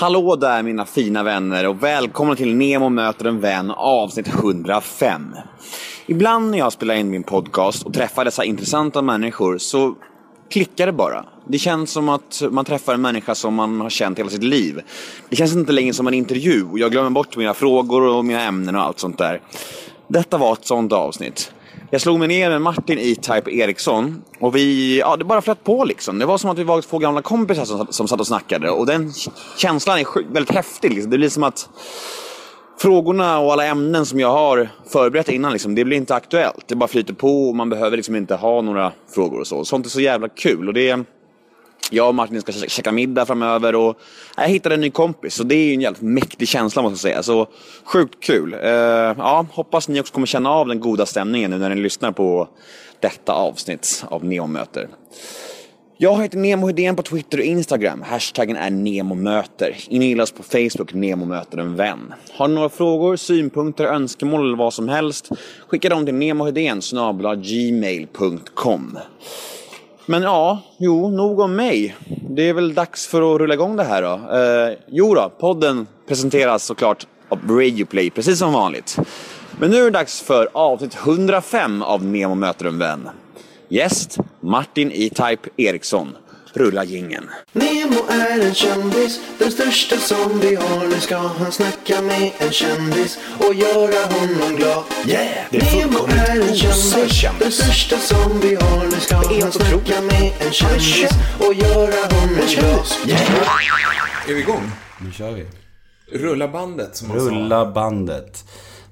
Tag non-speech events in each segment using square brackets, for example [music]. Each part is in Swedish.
Hallå där mina fina vänner och välkomna till Nemo möter en vän avsnitt 105. Ibland när jag spelar in min podcast och träffar dessa intressanta människor så klickar det bara. Det känns som att man träffar en människa som man har känt hela sitt liv. Det känns inte längre som en intervju och jag glömmer bort mina frågor och mina ämnen och allt sånt där. Detta var ett sånt avsnitt. Jag slog mig ner med Martin E-Type Eriksson och vi, ja det bara flöt på liksom. Det var som att vi var två gamla kompisar som, som satt och snackade och den känslan är väldigt häftig. Liksom. Det blir som att frågorna och alla ämnen som jag har förberett innan, liksom, det blir inte aktuellt. Det bara flyter på och man behöver liksom inte ha några frågor och så. Sånt är så jävla kul och det jag och Martin ska kä- käka middag framöver och jag hittade en ny kompis. Så det är ju en jävligt mäktig känsla måste jag säga. Så sjukt kul. Eh, ja, hoppas ni också kommer känna av den goda stämningen nu när ni lyssnar på detta avsnitt av Neomöter. Jag heter Nemo Hedén på Twitter och Instagram. Hashtaggen är NEMOMÖTER. In oss på Facebook, Nemo möter en vän. Har ni några frågor, synpunkter, önskemål eller vad som helst, skicka dem till nemohedén gmail.com. Men ja, jo, nog om mig. Det är väl dags för att rulla igång det här då. Eh, jo då, podden presenteras såklart av Radioplay, precis som vanligt. Men nu är det dags för avsnitt 105 av Nemo möter en vän. Gäst Martin E-Type Eriksson. Rulla jingeln. Nemo är en kändis, den största som vi har. Nu ska han snacka med en kändis och göra honom glad. Yeah! Det är Nemo är en kändis, kändis. den största som vi har. Nu ska han snacka med en kändis och göra honom glad. Yeah! Är vi igång? Nu kör vi. Rulla bandet som man sa. Rulla bandet.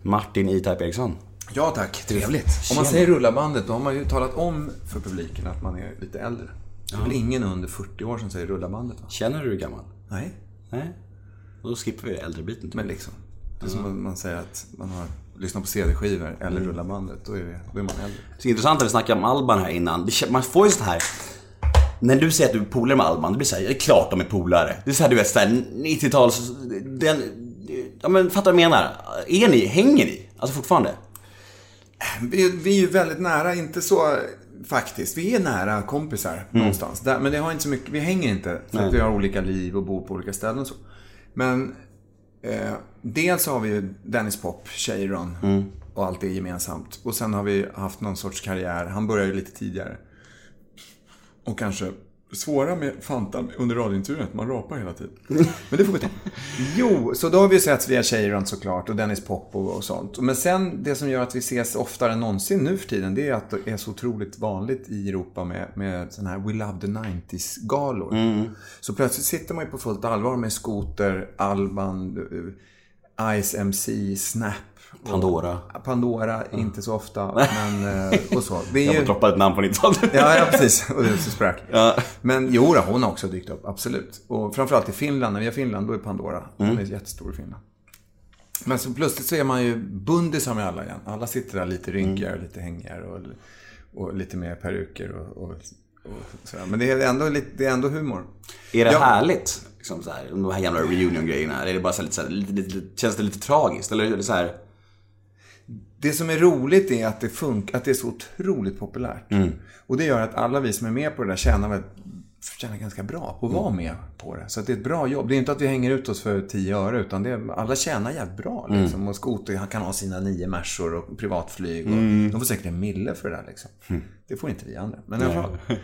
Martin E-Type Eriksson. Ja tack, trevligt. Om man säger rulla bandet då har man ju talat om för publiken att man är lite äldre. Det är väl ingen under 40 år som säger rulla bandet va? Känner du dig gammal? Nej, Nej. Då skippar vi äldrebiten. men liksom. Det är som att man säger att man har lyssnat på CD-skivor eller rulla bandet. Då är, det, då är man äldre. Så intressant att vi snackade om Alban här innan. Man får ju sån här... När du säger att du är polare med Alban, det blir såhär, det är klart de är polare. Det är såhär du vet, såhär 90-tals... Den... Ja men fattar du vad jag menar? Är ni, hänger ni? Alltså fortfarande? Vi, vi är ju väldigt nära, inte så faktiskt. Vi är nära kompisar någonstans. Där, men det har inte så mycket, vi hänger inte. För att vi har olika liv och bor på olika ställen och så. Men eh, dels har vi ju Dennis Pop, Cheiron och allt det gemensamt. Och sen har vi haft någon sorts karriär. Han började ju lite tidigare. Och kanske svåra med Fanta under radiointervjun, att man rapar hela tiden. [laughs] Men det får vi ta. Jo, så då har vi setts via Cheiron såklart och Dennis Pop och, och sånt. Men sen det som gör att vi ses oftare än någonsin nu för tiden, det är att det är så otroligt vanligt i Europa med, med sådana här We Love the 90s-galor. Så plötsligt sitter man ju på fullt allvar med Scooter, Alban, eh, Ice MC, Snap. Och- Pandora. Pandora, inte så ofta, men eh, och så. [laughs] Det är Jag ju- får droppa ett namn på 90-talet. [laughs] Ja, ja precis. Och det så sprack. Ja. Men jo, då, hon har också dykt upp, absolut. Och framförallt i Finland, när vi är i Finland, då är Pandora. Hon är jättestor i Finland. Men så plötsligt så är man ju bundisar med alla igen. Alla sitter där lite rynkigare, lite hängigare och, och lite mer peruker och, och, och sådär. Men det är ändå, lite, det är ändå humor. Är det Ja. härligt? Liksom så här, de här gamla reunion-grejerna? Är det bara så här, lite, så här, lite, lite, känns det lite tragiskt? Eller är det så här... Det som är roligt är att det funkar, att det är så otroligt populärt. Och det gör att alla vi som är med på det där tjänar, väl, tjänar ganska bra på att vara med på det. Så att det är ett bra jobb. Det är inte att vi hänger ut oss för 10 öre, utan det är, alla tjänar jävligt bra. Liksom. Och Skoter, kan ha sina nio Mersor och privatflyg. Och De får säkert en mille för det där. Liksom. Det får inte vi andra. Men i alla fall. [laughs]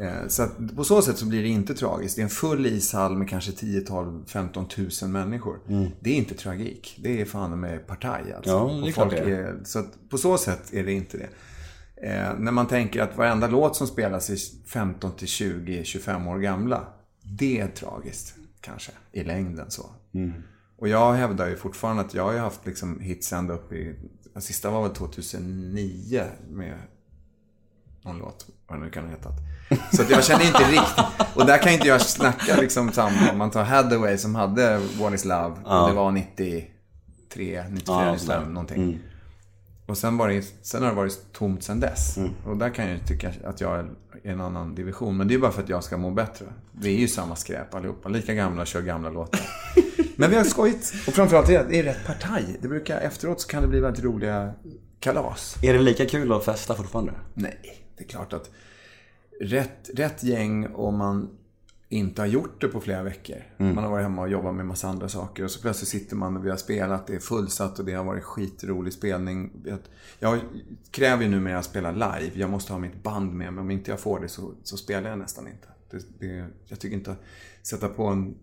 Eh, Så att på så sätt så blir det inte tragiskt. Det är en full ishall med kanske 10, 12, 15 tusen människor. Det är inte tragik. Det är fan med partaj alltså. Ja, det är klart folk det är. så att på så sätt är det inte det. Eh, när man tänker att varenda låt som spelas är 15 till 20, 25 år gamla. Det är tragiskt, kanske, i längden så. Och jag hävdar ju fortfarande att jag har ju haft liksom hits ända upp i... Den sista var väl 2009 med någon låt, vad det nu kan ha hetat. Så att jag känner inte riktigt. Och där kan inte jag snacka liksom samma. Om man tar Hathaway som hade What is Love. Och det var 93, 94, Ja, 95 sådär. någonting. Och sen, var det, sen har det varit tomt sen dess. Mm. Och där kan jag ju tycka att jag är i en annan division. Men det är bara för att jag ska må bättre. Vi är ju samma skräp allihopa. Lika gamla kör gamla låtar. [laughs] Men vi har skojit. Och framförallt är det är rätt partaj. Det brukar, efteråt så kan det bli väldigt roliga kalas. Är det lika kul att festa fortfarande? Nej, det är klart att rätt, rätt gäng och man inte har gjort det på flera veckor. Mm. Man har varit hemma och jobbat med massa andra saker och så plötsligt sitter man och vi har spelat, det är fullsatt och det har varit skitrolig spelning. Jag- kräver ju numera att spela live. Jag måste ha mitt band med mig. Om inte jag får det så, så spelar jag nästan inte. Det, det, jag tycker inte att sätta på en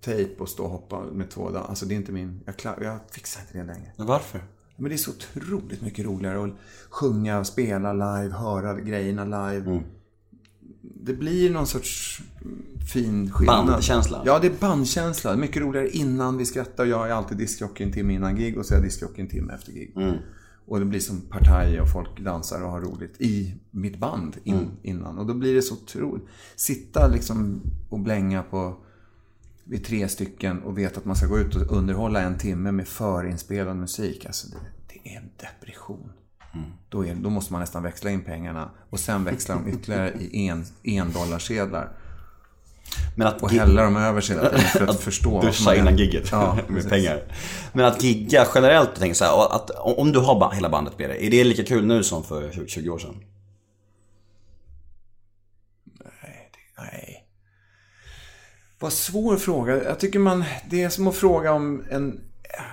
tejp och stå och hoppa med två dagar. Alltså det är inte min... Jag, klar, jag fixar inte det längre. Men varför? Men det är så otroligt mycket roligare att sjunga, spela live, höra grejerna live. Mm. Det blir någon sorts fin skillnad. Bandkänsla. Ja, det är bandkänsla. Mycket roligare innan vi skrattar. Jag är alltid diskjockey en timme innan gig och så är jag diskjockey en timme efter gig. Mm. Och det blir som partaj och folk dansar och har roligt i mitt band in, Mm. innan. Och då blir det så otroligt. Sitta liksom och blänga på vi tre stycken och vet att man ska gå ut och underhålla en timme med förinspelad musik. Alltså det, det är en depression. Då, är, då måste man nästan växla in pengarna och sen växla dem ytterligare i en, en dollarsedlar. Men att Och hälla dem över sig för att [laughs] förstå vad som Duscha innan gigget Ja, [laughs] med precis. pengar. Men att gigga generellt, tänker så här, att om du har hela bandet med dig, är det lika kul nu som för 20 20 år sedan? Nej. Vad svår fråga. Jag tycker man... Det är som att fråga om en eh,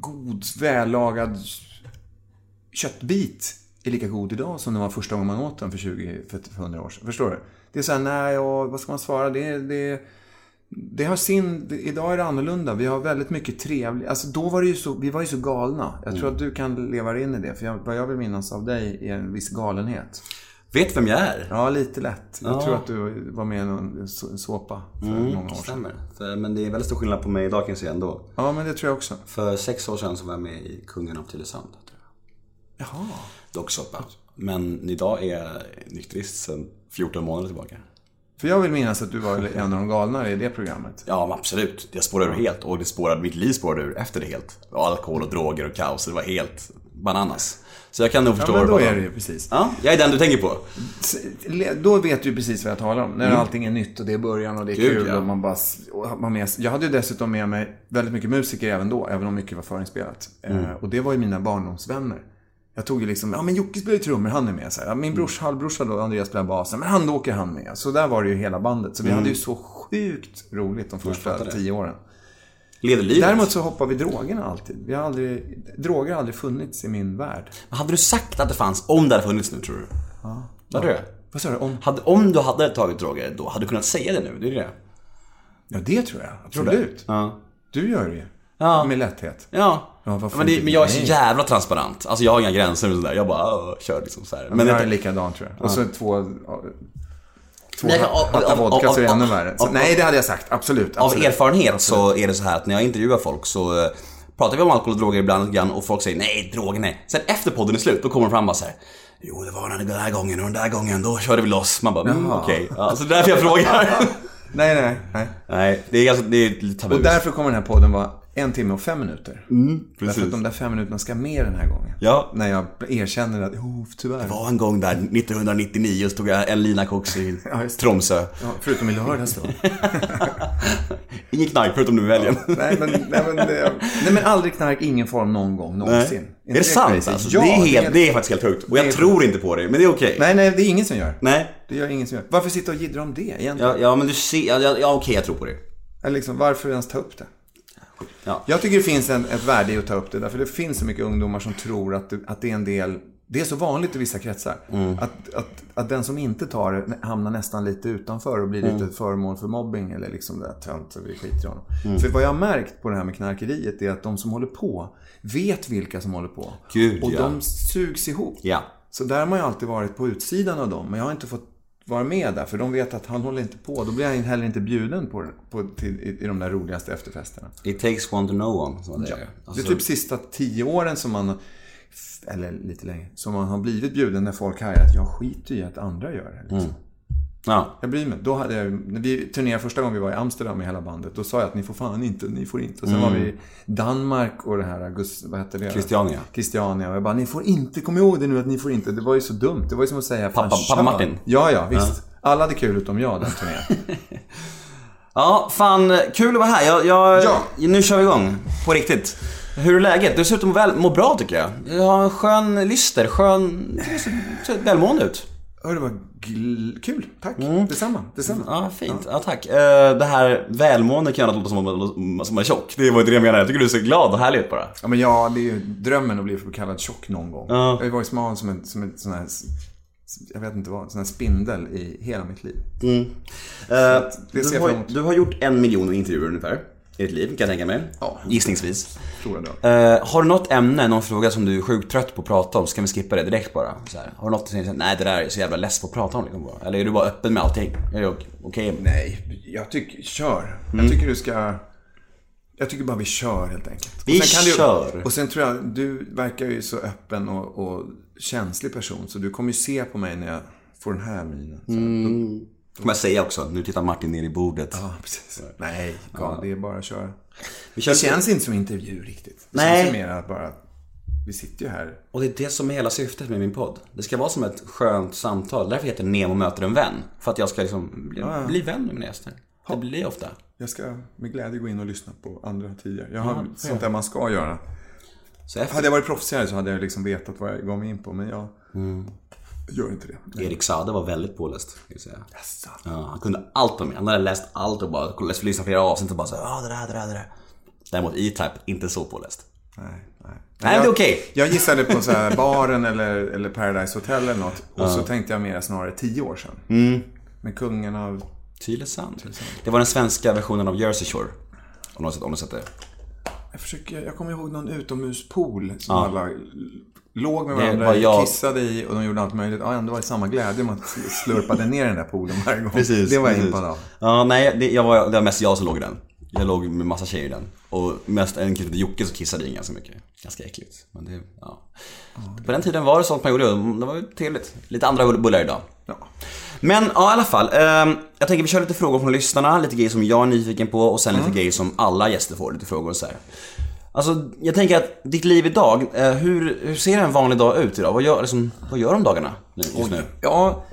god, vällagad köttbit är lika god idag som den var första gången man åt den för 20, för 100 år sedan. Förstår du? Det är så här, nej, och vad ska man svara? Det, det, det har sin... Idag är det annorlunda. Vi har väldigt mycket trevligt. Alltså då var det ju så... Vi var ju så galna. Jag tror att du kan leva dig in i det. För jag, vad jag vill minnas av dig är en viss galenhet. Vet vem jag är? Ja, lite lätt. Jag Ja. tror att du var med i någon så- såpa för många år sedan. Stämmer. För, men det är väldigt stor skillnad på mig idag kan jag säga ändå. Ja, men det tror jag också. För sex år sedan så var jag med i Kungen av Tylösand. Jaha. Docksoppa. Men idag är jag nykterist sedan 14 månader tillbaka. För jag vill minnas att du var en av de galnare i det programmet. Ja, men absolut. Jag spårade ur helt och det spårade, mitt liv spårade ur efter det helt. Alkohol och droger och kaos. Det var helt bananas. Så jag kan nog Ja, förstå men vad då är det ju precis. Ja, jag är den du tänker på. Då vet du precis vad jag talar om. När allting är nytt och det är början och det är Gud, kul ja. och man bara... och man med, jag hade ju dessutom med mig väldigt mycket musiker även då, även om mycket var förinspelat. Eh, och det var ju mina barndomsvänner. Jag tog ju liksom, ja men Jocke spelar ju trummor, han är med. Så här. Min brors halvbrorsa då, Andreas spelar basen, men han åker han med. Så där var det ju hela bandet. Så vi hade ju så sjukt roligt de första tio åren. Leder livet. Däremot så hoppar vi drogerna alltid. Vi har aldrig, droger har aldrig funnits i min värld. Men Hade du sagt att det fanns, om det hade funnits nu tror du? Ja. Hade du? Vad sa du? Om... Hade, om du hade tagit droger då, hade du kunnat säga det nu? Det är det. Ja, det tror jag. Tror du? Absolut. Ja. Du gör det ju. Ja. Med lätthet. Ja. Ja, varför men, det, men jag är så jävla transparent. Alltså jag har inga gränser och sådär. Jag bara kör liksom så här. Men jag är likadan tror jag. Och så två... Två Nej, av- hattar av- vodka av- så är det ännu av- värre. Så, av- nej, det hade jag sagt. Absolut. Av absolut. erfarenhet så är det så här att när jag intervjuar folk så eh, pratar vi om alkohol och droger ibland grann och folk säger nej, droger nej. Sen efter podden är slut, då kommer de fram bara så här. Jo, det var den här gången och den där gången, då körde vi loss. Man bara, mm, okej. Ja, så det är därför jag [laughs] frågar. Nej, nej, nej. nej, det är ganska, det är lite tabu. Och därför kommer den här podden vara en timme och fem minuter. Därför precis. att de där fem minuterna ska med den här gången. Ja. När jag erkänner att, oh, tyvärr. Det var en gång där 1999 stod jag en lina koks i [laughs] Ja, det. Tromsö. Ja, förutom i lördags då. [laughs] Inget knark förutom nu i helgen. nej, men, nej, men, det- nej, men aldrig knark, ingen form, någon gång, någonsin. Är det sant crazy? alltså? Ja, det, är helt, det är faktiskt helt sjukt. Och jag det är tror inte på det, men det är okej. Nej, nej, det är ingen som gör. Nej. Det gör ingen som gör. Varför sitta och jiddra om det egentligen? Ja, ja men du ser, ja, ja, okej jag tror på det. Eller liksom, varför ens ta upp det? Ja. Jag tycker det finns en, ett värde i att ta upp det. Därför det finns så mycket ungdomar som tror att det, att det är en del... Det är så vanligt i vissa kretsar. Att, att, att den som inte tar det hamnar nästan lite utanför och blir lite föremål för mobbing. Eller liksom det där tönt så vi skiter i honom. För vad jag har märkt på det här med knarkeriet är att de som håller på vet vilka som håller på. Gud, och ja. de sugs ihop. Ja. Så där har man ju alltid varit på utsidan av dem. Men jag har inte fått vara med där. För de vet att han håller inte på. Då blir jag heller inte bjuden på, på, till, i, i de där roligaste efterfesterna. It takes one to know one, säger. Det Alltså, är typ sista tio åren som man, eller lite längre, som man har blivit bjuden när folk hajar att jag skiter i att andra gör det. Liksom. Ja. Jag bryr mig. Då hade jag, när vi turnerade första gången vi var i Amsterdam med hela bandet, då sa jag att ni får fan inte, ni får inte. Och sen var vi i Danmark och det här, vad hette det? Christiania. Christiania. Och jag bara, ni får inte, kom ihåg det nu att ni får inte. Det var ju så dumt. Det var ju som att säga, Pappa- pappa Martin. Ja, ja, visst. Alla hade kul utom jag den turnén. [laughs] ja, fan kul att vara här. Jag, jag, Ja. Nu kör vi igång. På riktigt. Hur är läget? Du ser ut att må, väl, må bra tycker jag. Du har en skön lyster, skön... Du ser, välmående ut. Hörru, vad kul, tack. Detsamma, detsamma. Ja, fint. Ja, tack. Eh, Det här välmående kan gärna låta som att man- är tjock. Det var inte det jag menade. Jag tycker du är så glad och härlig ut bara. Ja, men ja, det är ju drömmen att bli kallad tjock någon gång. Ja. Jag har varit smal som en, som en sån här, jag vet inte vad, sån här spindel i hela mitt liv. Det ser du, jag har, du har gjort en miljon intervjuer ungefär i ditt liv, kan jag tänka mig. Ja. Gissningsvis. Eh, har du något ämne, någon fråga som du är sjukt trött på att prata om, så kan vi skippa det direkt bara. Har du något som du nej det där är så jävla less på att prata om liksom bara. Eller är du bara öppen med allting? Är det okej? okej? Nej, jag tycker, kör. Mm. Jag tycker du ska... Jag tycker bara vi kör helt enkelt. Vi kan kör. Du, och sen tror jag, du verkar ju så öppen och, och känslig person. Så du kommer ju se på mig när jag får den här minen. Mm. Kommer jag säga också, nu tittar Martin ner i bordet. Ja, precis. Nej, ja, det är bara att köra. Vi kör Det känns inte som intervju riktigt. Det Nej. känns mer att bara... Vi sitter ju här. Och det är det som är hela syftet med min podd. Det ska vara som ett skönt samtal. Därför heter Nemo möter en vän. För att jag ska liksom bli, bli vän med mina gäster. Det blir ofta. Jag ska med glädje gå in och lyssna på andra tidigare. Jag har sånt där man ska göra. Så efter Hade jag varit proffsigare så hade jag liksom vetat vad jag gav mig in på. Men jag gör inte det. Erik Saade var väldigt påläst, säga. Jaså. Ja, han kunde allt om mig. Han hade läst allt och bara läst lyssnat flera avsnitt och bara så ja det där, det där, det där. Däremot E-Type, inte så påläst. Nej, nej. Nej, jag, det är okej. Jag gissade på så här baren eller, eller Paradise Hotel eller något. Och så tänkte jag mer snarare tio år sedan. Mm. Med kungen av... Tylösand. Det var den svenska versionen av Jersey Shore. Om du har sett det. Jag, försöker, jag kommer ihåg någon utomhuspool som Ja. alla låg med varandra jag- kissade i och de gjorde allt möjligt. Ja, ändå var det samma glädje med att slurpade ner den där poolen varje gång. Precis, det var jag impad av. Ja, nej, det, jag var, det var mest jag som låg i den. Jag låg med massa tjejer i den. Och mest en kille som Jocke som kissade i ganska mycket. Ganska äckligt. Men det, ja. På den tiden var det sånt man gjorde. Det var ju trevligt. Lite andra bullar idag. Ja. Men ja, i alla fall. ehm, jag tänker vi kör lite frågor från lyssnarna, lite grejer som jag är nyfiken på och sen lite grejer som alla gäster får, lite frågor och så här. Alltså, jag tänker att ditt liv idag, eh, hur, hur ser en vanlig dag ut idag? Vad gör, liksom, vad gör de dagarna nu, just nu? Ja,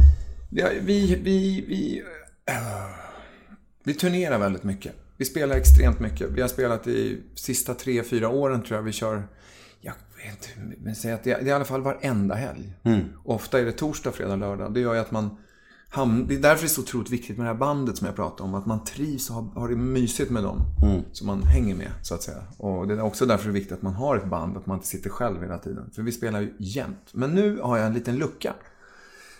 vi, vi, vi, äh, vi turnerar väldigt mycket. Vi spelar extremt mycket. Vi har spelat i sista tre, fyra åren tror jag vi kör. Jag vet inte, men säg att det, är- det är i alla fall varenda helg. Ofta är det torsdag, fredag, lördag. Det gör ju att man ham- det är därför det är så otroligt viktigt med det här bandet som jag pratade om. Att man trivs och har, har det mysigt med dem. Så man hänger med, så att säga. Och det är också därför det är viktigt att man har ett band. Att man inte sitter själv hela tiden. För vi spelar ju jämt. Men nu har jag en liten lucka.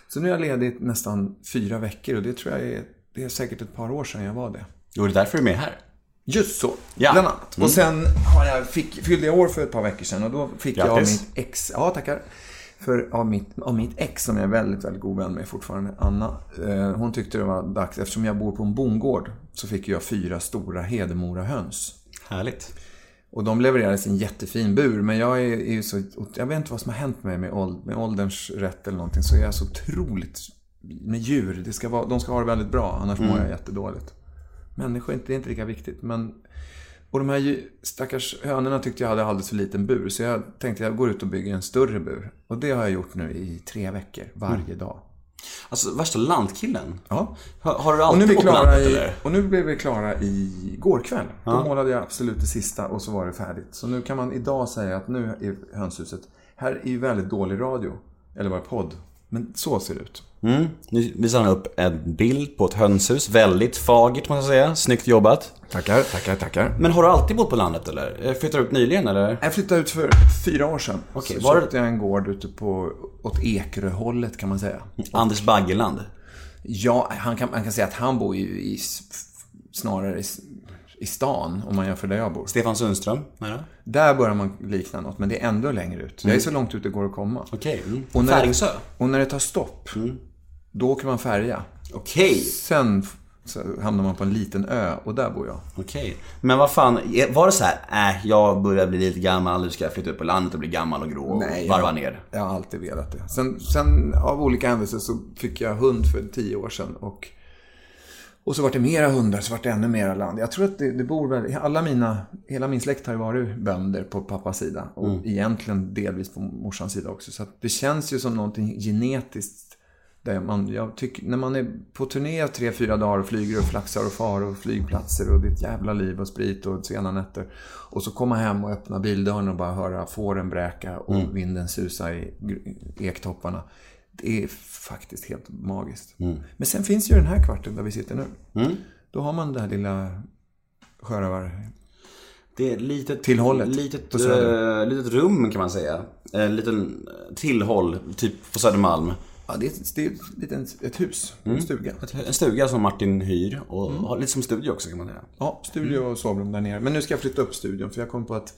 Så nu är jag ledig nästan fyra veckor och det tror jag är, det är säkert ett par år sedan jag var det. Jo, det är därför du är med här. Just så, Ja. bland annat. Och sen har jag, fick, fyllde jag år för ett par veckor sedan och då fick jag Grattis. mitt ex, ja tackar. För av mitt, av mitt ex som jag är väldigt, väldigt god vän med fortfarande, Anna. Eh, hon tyckte det var dags, eftersom jag bor på en bondgård, så fick jag fyra stora Hedemora höns. Härligt. Och de levererades i en jättefin bur. Men jag är, är ju så... Jag vet inte vad som har hänt med mig med, med ålderns rätt eller någonting. Så jag är så otroligt... Med djur, det ska vara, de ska ha det väldigt bra. Annars mår jag jättedåligt. Människor det är inte lika viktigt. Men... Och de här stackars hönorna tyckte jag hade alldeles för liten bur. Så jag tänkte jag går ut och bygger en större bur. Och det har jag gjort nu i tre veckor. Varje dag. Alltså, värsta lantkillen. Ja. Har, har du Och nu, alltid vi på klara landet i, eller? och nu blev vi klara i går kväll. Då målade jag absolut det sista och så var det färdigt. Så nu kan man idag säga att nu är hönshuset... Här är ju väldigt dålig radio. Eller var podd? Men så ser det ut. Mm. Nu visar han upp en bild på ett hönshus. Väldigt fagert måste jag säga. Snyggt jobbat. Tackar, tackar, tackar. Men har du alltid bott på landet eller? Eh, Flyttade du upp nyligen eller? Jag flyttade ut för fyra år sedan. Okej, så var det- köpte jag en gård ute på, åt Ekeröhållet kan man säga. Anders Baggeland. Ja, han kan, man kan säga att han bor ju i, snarare i, i stan, om man jämför där jag bor. Stefan Sundström? Nära? Där börjar man likna något, men det är ändå längre ut. Jag är så långt ut det går att komma. Okej. Mm. Och när- Färingsö? Och när det tar stopp, då åker man färja. Okej. Sen f- så hamnar man på en liten ö och där bor jag. Okej. Men vad fan, eh, var det så här, äh, jag börjar bli lite gammal, nu ska jag flytta upp på landet och bli gammal och grå och Nej, varva jag- ner? Jag har alltid velat det. Sen, sen av olika händelser så fick jag hund för tio år sedan. Och, och så vart det mera hundar, så vart det ännu mera land. Jag tror att det, det bor väl, alla mina, hela min släkt har ju varit bönder på pappas sida. Och egentligen delvis på morsans sida också. Så att det känns ju som någonting genetiskt. Där man, jag tycker, när man är på turné tre, fyra dagar och flyger och flaxar och far och flygplatser och ett jävla liv och sprit och sena nätter. Och så komma hem och öppna bildörren och bara höra fåren bräka och vinden susa i ektopparna. Det är faktiskt helt magiskt. Men sen finns ju den här kvarten där vi sitter nu. Då har man det här lilla sjörövar... Det är litet, Tillhållet litet, på Söder. eh, litet rum kan man säga. En liten tillhåll, typ på Södermalm. Ja, det är, ett- det är ett, litet- ett hus, en stuga. En stuga som Martin hyr och har lite som studio också kan man säga. Ja, studio och sovrum där nere. Men nu ska jag flytta upp studion för jag kom på att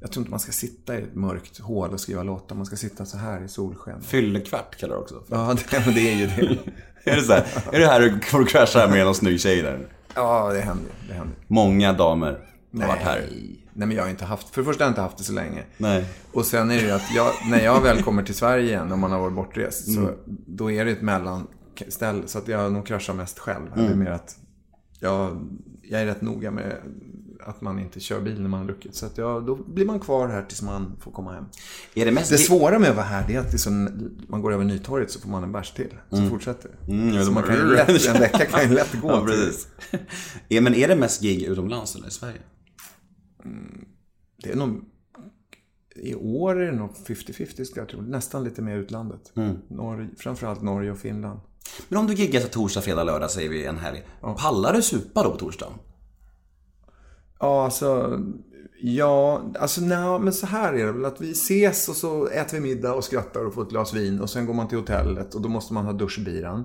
jag tror inte man ska sitta i ett mörkt hål och skriva låtar. Man ska sitta så här i solsken. Fyllekvart kallar det också. Ja, det, [laughs] det är ju det. [laughs] är det så här, är det här du kommer crasha med någon snygg tjej där? Ja, det händer. Det händer. Många damer har varit här. Nej, men jag har inte haft, för det första har jag inte haft det så länge. Nej. Och sen är det ju att jag, när jag väl kommer till Sverige igen, om man har varit bortrest, så då är det ett mellanställe. Så att jag nog kraschar mest själv. Det är mer att jag, jag är rätt noga med att man inte kör bil när man har druckit. Så att jag, då blir man kvar här tills man får komma hem. Är det mest... Det svåra med att vara här det är att så, man går över Nytorget så får man en bärs till. Så fortsätter det. Mm, ja, så man kan lätt, en vecka kan ju lätt [laughs] gå. Ja, till- precis. [laughs] är, men är det mest gig utomlands eller i Sverige? Det är nog... I år är det nog 50-50 ska jag tro. Nästan lite mer utlandet. Norge, framförallt Norge och Finland. Men om du giggar så torsdag, fredag, lördag säger vi en helg. Pallar du supa då på torsdagen? Ja, alltså... Ja, alltså nej, men så här är det väl att vi ses och så äter vi middag och skrattar och får ett glas vin och sen går man till hotellet och då måste man ha duschbiran.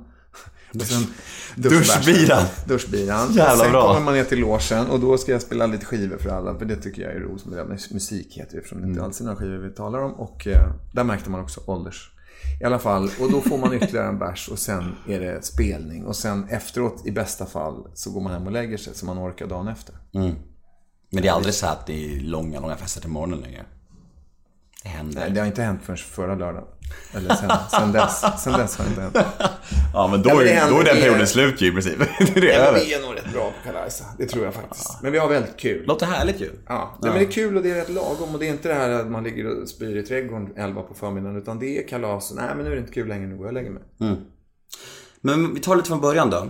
Och sen [laughs] Duschbiran? Duschbiran. Jävla sen bra. kommer man ner till logen och då ska jag spela lite skivor för alla. För det tycker jag är roligt. med det. Musik heter eftersom det inte alls är några skivor vi talar om. Och eh, där märkte man också ålders. I alla fall, och då får man ytterligare en bärs och sen är det spelning. Och sen efteråt, i bästa fall, så går man hem och lägger sig så man orkar dagen efter. Men det är aldrig så att det är långa, långa fester till morgonen längre. Det händer. Nej, det har inte hänt förrän förra lördagen. Eller sen, sen, dess, sen dess har det inte hänt. [laughs] Ja, men då, Ja, men är, då är den det är- perioden slut ju i princip. [laughs] det är Ja, över. vi är nog rätt bra på Kalarsa. Det tror jag faktiskt. Men vi har väldigt kul. Låter härligt ju. Ja, Nej, men det är kul och det är rätt lagom. Och det är inte det här att man ligger och spyr i trädgården 11 på förmiddagen. Utan det är kalas. Nej, men nu är det inte kul längre. Nu går jag och lägger mig. Men vi tar lite från början då.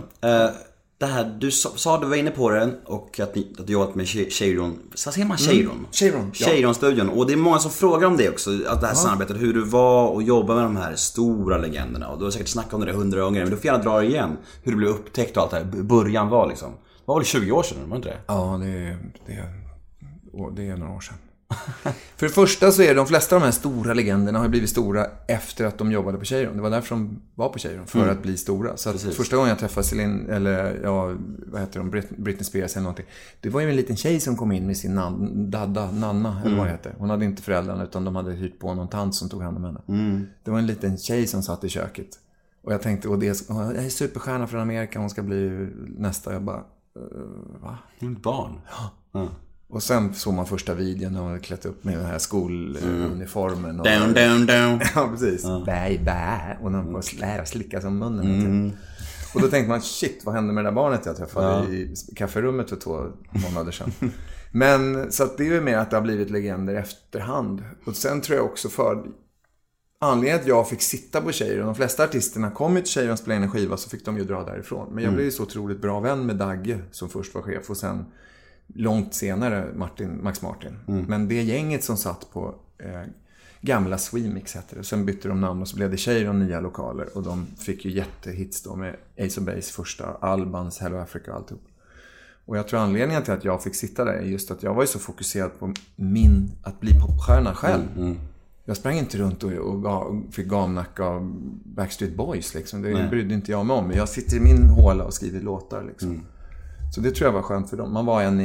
Det här, du sa, sa du var inne på det och att, ni, att du jobbat med Che- Cheiron, vad säger man Cheiron? Cheiron, ja. Cheiron-studion. Och det är många som frågar om det också, att det här samarbetet, hur du var och jobba med de här stora legenderna. Och du har säkert snackat om det hundra gånger, men du får gärna dra det igen. Hur du blev upptäckt och allt det här, början var liksom. Vad var det, 20 år sedan? Var det inte det? Ja, det är, det, är, det är några år sedan. För det första så är de flesta av de här stora legenderna har blivit stora efter att de jobbade på Cheiron. Det var därför de var på Cheiron, för att bli stora. Så första gången jag träffade Celine, eller ja, vad heter de, Brit- Britney Spears eller någonting. Det var ju en liten tjej som kom in med sin nan, dadda, Nanna, eller vad det heter. Hon hade inte föräldrarna, utan de hade hyrt på någon tant som tog hand om henne. Det var en liten tjej som satt i köket. Och jag tänkte, och det, jag är superstjärna från Amerika, hon ska bli nästa. Jag bara, eh, va? Du är ett barn. Ja. Och sen såg man första videon när hon hade klätt upp med den här skoluniformen. Och, Down, down, down. [laughs] Ja, precis. Bä, bä. Och när hon var lära slicka som munnen. tiden. Och då tänkte man, shit, vad hände med det där barnet jag träffade i kafferummet för två månader sedan? [laughs] Men så att det är ju mer att det har blivit legender efterhand. Och sen tror jag också för Anledningen att jag fick sitta på Cheiron, de flesta artisterna kom ju till Cheiron och spelade in en skiva så fick de ju dra därifrån. Men jag blev ju så otroligt bra vän med Dagge som först var chef och sen långt senare Martin, Max Martin. Men det gänget som satt på eh, gamla Swemix hette det. Sen bytte de namn och så blev det Cheiron nya lokaler. Och de fick ju jättehits då med Ace of Base första, Albans, Hello Africa och alltihop. Och jag tror anledningen till att jag fick sitta där är just att jag var ju så fokuserad på min, att bli popstjärna själv. Jag sprang inte runt och, och, och fick gamnacka av Backstreet Boys liksom. Det brydde inte jag mig om. Jag sitter i min håla och skriver låtar liksom. Så det tror jag var skönt för dem. Man var en i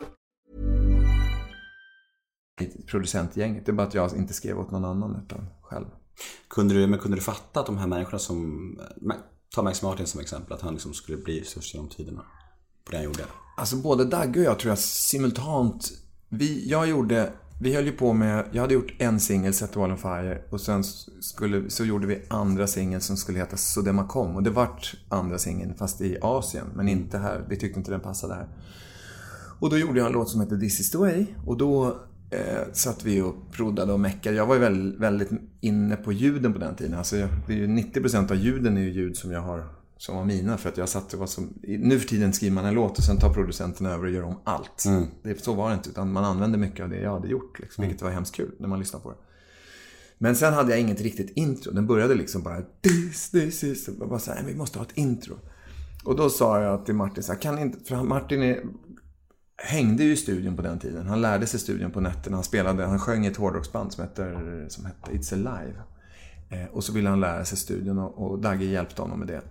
i producentgänget. Det är bara att jag inte skrev åt någon annan utan själv. Kunde du, men kunde du fatta att de här människorna som, ta Max Martin som exempel, att han liksom skulle bli störst genom tiderna? På det han gjorde. Alltså både Dagge och jag tror jag simultant, vi, jag gjorde vi höll ju på med, jag hade gjort en singel, Set the Wall on Fire, och sen skulle, så gjorde vi andra singeln som skulle heta Sodema Kom. Och det vart andra singeln, fast i Asien, men inte här. Vi tyckte inte den passade här. Och då gjorde jag en låt som heter This is the way. Och då eh, satt vi och proddade och meckade. Jag var ju väldigt, väldigt inne på ljuden på den tiden. Alltså, jag- det är ju 90% av ljuden är ju ljud som jag har som var mina. För att jag satt och var som, nu för tiden skriver man en låt och sen tar producenten över och gör om allt. Det, så var det inte. Utan man använde mycket av det jag hade gjort. Liksom, Vilket var hemskt kul när man lyssnar på det. Men sen hade jag inget riktigt intro. Den började liksom bara this, this, this. Jag bara så här, vi måste ha ett intro. Och då sa jag till Martin så här, kan inte, för Martin är, hängde ju i studion på den tiden. Han lärde sig studion på nätterna. Han spelade, han sjöng i ett hårdrocksband som, heter, som hette It's Alive. Eh, och så ville han lära sig studion och, och Dagge hjälpte honom med det.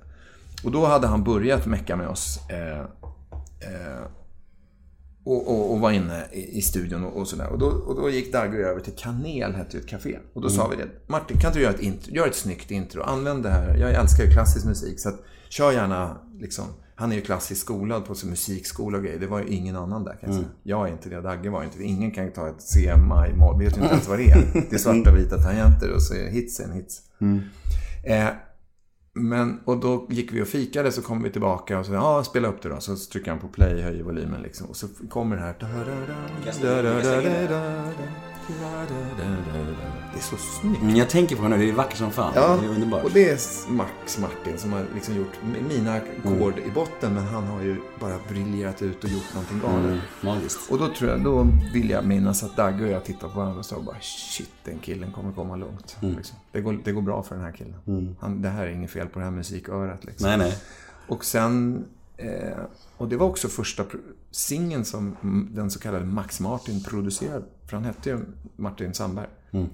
Och då hade han börjat mecka med oss. Eh, eh, och, och, och var inne i, i studion och, och sådär. Och då, och då gick Dagge över till Kanel, hette ju ett café. Och då sa vi det. Martin, kan inte du göra ett, intro, gör ett snyggt intro? Använd det här. Jag älskar ju klassisk musik. Så att, kör gärna liksom. Han är ju klassiskt skolad på sin musikskola och grejer. Det var ju ingen annan där kan jag säga. Jag är inte det, Dagge var inte det. Ingen kan ju ta ett CMI-mål. Vet ju inte ens vad det är. Det är svarta och vita tangenter och så är hits en hits. Eh, men, och då gick vi och fikade, så kom vi tillbaka och så ja, spela upp det då. Så trycker han på play, höjer volymen liksom. Och så kommer det här. Det är så snyggt. Mm, jag tänker på det nu, det är vackert som fan. Ja, Det är underbart. och det är Max Martin som har liksom gjort mina ackord i botten. Men han har ju bara briljerat ut och gjort någonting galet. Mm, magiskt. Och då tror jag, då vill jag minnas att Dagge och jag tittade på varandra och sa bara shit, den killen kommer komma långt. Mm. Liksom. Det, går, det går bra för den här killen. Han, det här är inget fel på det här musikörat liksom. Nej, nej. Och sen, eh, och det var också första singeln som mm, den så kallade Max Martin producerade. För han hette ju Martin Sandberg.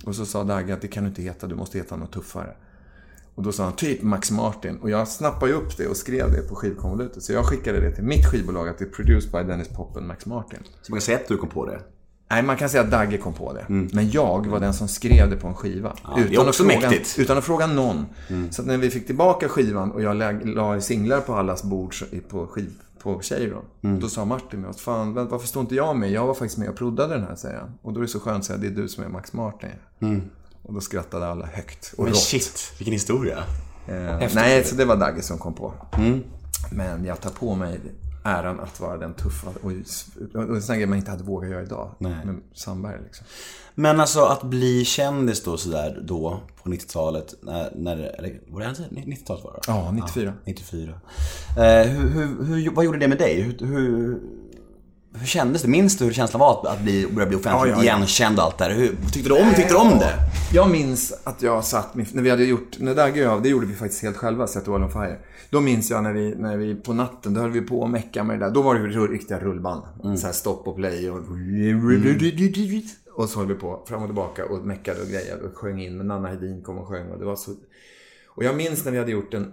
Och så sa Dagge att det kan du inte heta, du måste heta något tuffare. Och då sa han typ Max Martin. Och jag snappade ju upp det och skrev det på skivkonvolutet. Så jag skickade det till mitt skivbolag att det är produced by Dennis Poppen Max Martin. Så man kan säga att du kom på det. Nej, man kan säga att Dagge kom på det. Men jag var den som skrev det på en skiva. är också att fråga, utan att fråga någon. Så att när vi fick tillbaka skivan och jag la, la singlar på allas bord så- på, skiv, på Cheiron. Då sa Martin med oss, fan varför står inte jag med? Jag var faktiskt med och proddade den här, säger han. Och då är det så skönt att säga, det är du som är Max Martin. Och då skrattade alla högt och Men rått. shit, vilken historia. Eh, nej, så det var Dagge som kom på. Men jag tar på mig äran att vara den tuffa och, och en sån grej man inte hade vågat göra idag. Med Sandberg liksom. Men alltså att bli kändis då sådär då på 90-talet, när, när eller var det 90-talet var det? Ja, 94. 94. Eh, hur, hur, hur, vad gjorde det med dig? Hur, hur, hur kändes det? Minns du hur känslan var att, bli, börja bli offentligt Ja, ja, ja. igenkänd och allt det här? Hur, tyckte du om, tyckte du om det? Jag minns att jag satt, när vi hade gjort, när Dagge och jag, det gjorde vi faktiskt helt själva, Set Wall on Fire. Då minns jag när vi, när vi på natten, då höll vi på att mecka med det där. Då var det ju riktiga rullband. Så här stopp och play och... Och så höll vi på fram och tillbaka och meckade och grejade och sjöng in. Men Nanna Hedin kom och sjöng och det var så... Och jag minns när vi hade gjort en,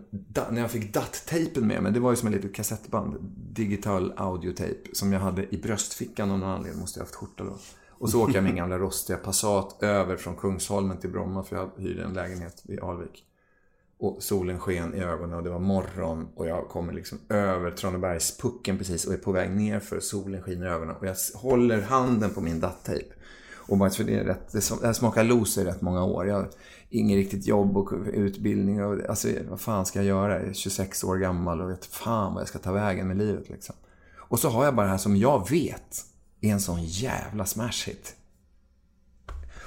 när jag fick DAT-tejpen med mig. Det var ju som ett litet kassettband. Digital audio-tape. Som jag hade i bröstfickan av någon anledning. Måste jag haft skjorta då. Och så åker jag min gamla rostiga Passat över från Kungsholmen till Bromma. För jag hyrde en lägenhet vid Alvik. Och solen sken i ögonen och det var morgon. Och jag kommer liksom över Tranebergspucken precis och är på väg ner för solen skiner i ögonen. Och jag håller handen på min dattejp. Och bara för det är rätt, det, smakar loser i rätt många år. Jag inget riktigt jobb och utbildning. Och, alltså, vad fan ska jag göra? Jag är 26 år gammal och vet fan vad jag ska ta vägen med livet. Liksom. Och så har jag bara det här som jag vet är en sån jävla smash hit.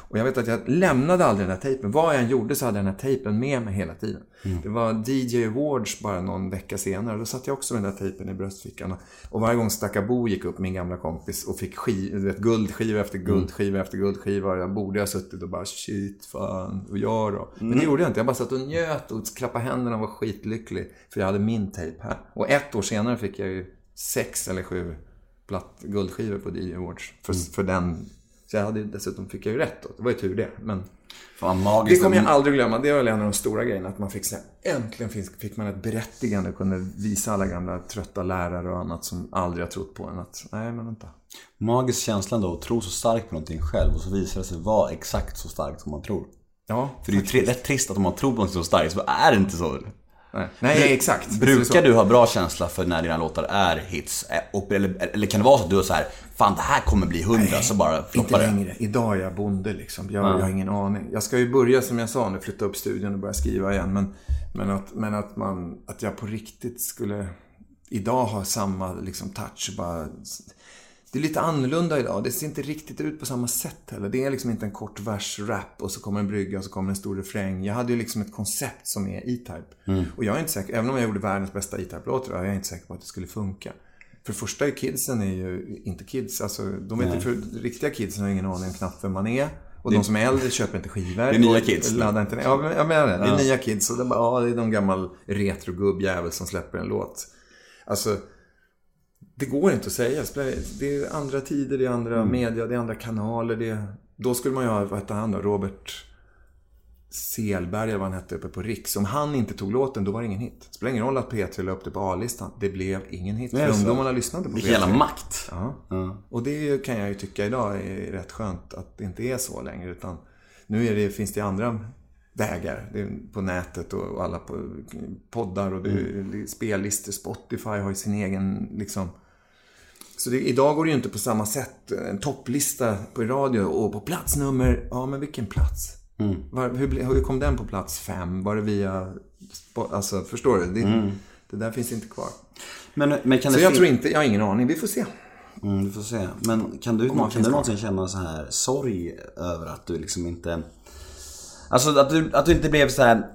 Och jag vet att jag lämnade aldrig den här tejpen. Vad jag än gjorde så hade jag den här tejpen med mig hela tiden. Det var DJ Awards bara någon vecka senare. Då satt jag också med den där tejpen i bröstfickan. Och varje gång Stackabo gick upp, min gamla kompis, och fick skiv, vet, guldskiva efter guldskiva efter guldskiva. Jag borde ha suttit och bara shit, fan, och jag då? Men det gjorde jag inte. Jag bara satt och njöt och klappade händerna och var skitlycklig. För jag hade min tejp här. Och ett år senare fick jag ju sex eller sju platt guldskivor på DJ Awards. För, för den så jag hade, dessutom fick jag ju rätt då. Det var ju tur det. Men Fan det magiskt. kommer jag aldrig glömma. Det var väl en av de stora grejerna. Att man fick säga, äntligen fick, man ett berättigande och kunde visa alla gamla trötta lärare och annat som aldrig har trott på en att, nej men vänta. Magisk känslan då att tro så starkt på någonting själv och så visar det sig vara exakt så starkt som man tror. Ja, För det är ju tri- rätt trist att om man tror på något så starkt så är det inte så. Nej, Nej exakt. Brukar Så- du ha bra känsla för när dina låtar är hits? Eller, eller kan det vara så att du är så här, fan det här kommer bli hundra, så bara Inte floppar det? längre. Idag är jag bonde liksom. Jag, jag har ingen aning. Jag ska ju börja som jag sa nu, flytta upp studion och börja skriva igen. Men, men, att, men att, man, att jag på riktigt skulle idag ha samma liksom, touch. Bara, det är lite annorlunda idag. Det ser inte riktigt ut på samma sätt heller. Det är liksom inte en kort vers-rap och så kommer en brygga och så kommer en stor refräng. Jag hade ju liksom ett koncept som är E-Type. Och jag är inte säker, även om jag gjorde världens bästa E-Type-låt idag, jag är inte säker på att det skulle funka. För det första är kidsen är ju inte kids, alltså de vet för riktiga kidsen har ingen aning knappt vem man är. Och de som är äldre köper inte skivor. Det är nya kids. Laddar inte. Ja, men jag menar det. Det är nya kids. Och det är bara, ja, det är någon gammal retrogubbjävel som släpper en låt. Alltså, det går inte att säga. Det är andra tider, det är andra media, det är andra kanaler. Det är, då skulle man ju ha, vad hette han då? Robert Selberg eller vad han hette uppe på Riks. Om han inte tog låten, då var det ingen hit. Spelar ingen roll att P3 la upp det på A-listan. Det blev ingen hit. För ungdomarna lyssnade på Vilken P3. jävla makt. Ja. Och det kan jag ju tycka idag är rätt skönt att det inte är så längre. Utan nu det, finns det andra vägar. Det på nätet och alla på poddar och det är spellistor. Spotify har ju sin egen liksom. Så det, idag går det ju inte på samma sätt. En topplista på radio och på plats nummer, ja men vilken plats? Var, hur, hur kom den på plats fem? Var det via, alltså förstår du? Det, det där finns inte kvar. Men, men kan Så det jag tror inte, jag har ingen aning. Vi får se. Mm, vi får se. Men kan du, kan du någonsin känna så här sorg över att du liksom inte... Alltså att du, att du inte blev så här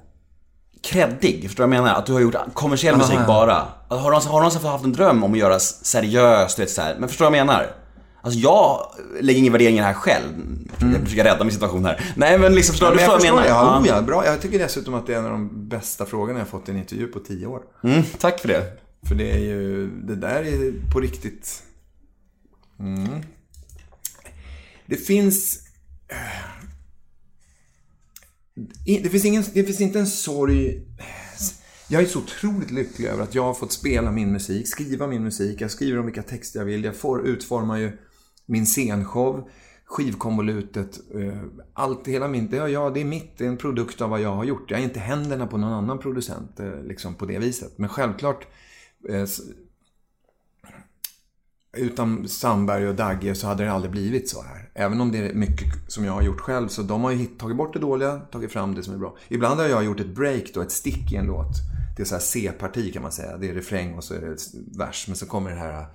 kreddig, förstår du vad jag menar? Att du har gjort kommersiell musik bara. Har du någonsin, har du någonsin haft en dröm om att göra seriöst, du vet så här. Men förstår du vad jag menar? Alltså jag lägger ingen värdering i det här själv. Jag försöker rädda min situation här. Nej men liksom, förstår Ja, du men jag förstår vad jag menar? ja, oh, ja, bra. Jag tycker dessutom att det är en av de bästa frågorna jag fått i en intervju på tio år. Mm, tack för det. För det är ju, det där är på riktigt. Mm. Det finns... i- Det finns, ingen, det finns inte en sorg... Jag är så otroligt lycklig över att jag har fått spela min musik, skriva min musik. Jag skriver om vilka texter jag vill. Jag får utforma ju min scenshow, skivkonvolutet, eh, allt, hela min... Det, är det är mitt, det är en produkt av vad jag har gjort. Jag är inte händerna på någon annan producent eh, liksom på det viset. Men självklart eh, utan Sandberg och Dagge så hade det aldrig blivit så här. Även om det är mycket som jag har gjort själv. Så de har ju tagit bort det dåliga, tagit fram det som är bra. Ibland har jag gjort ett break då, ett stick i en låt. Det är så här C-parti kan man säga. Det är refräng och så är det vers. Men så kommer det här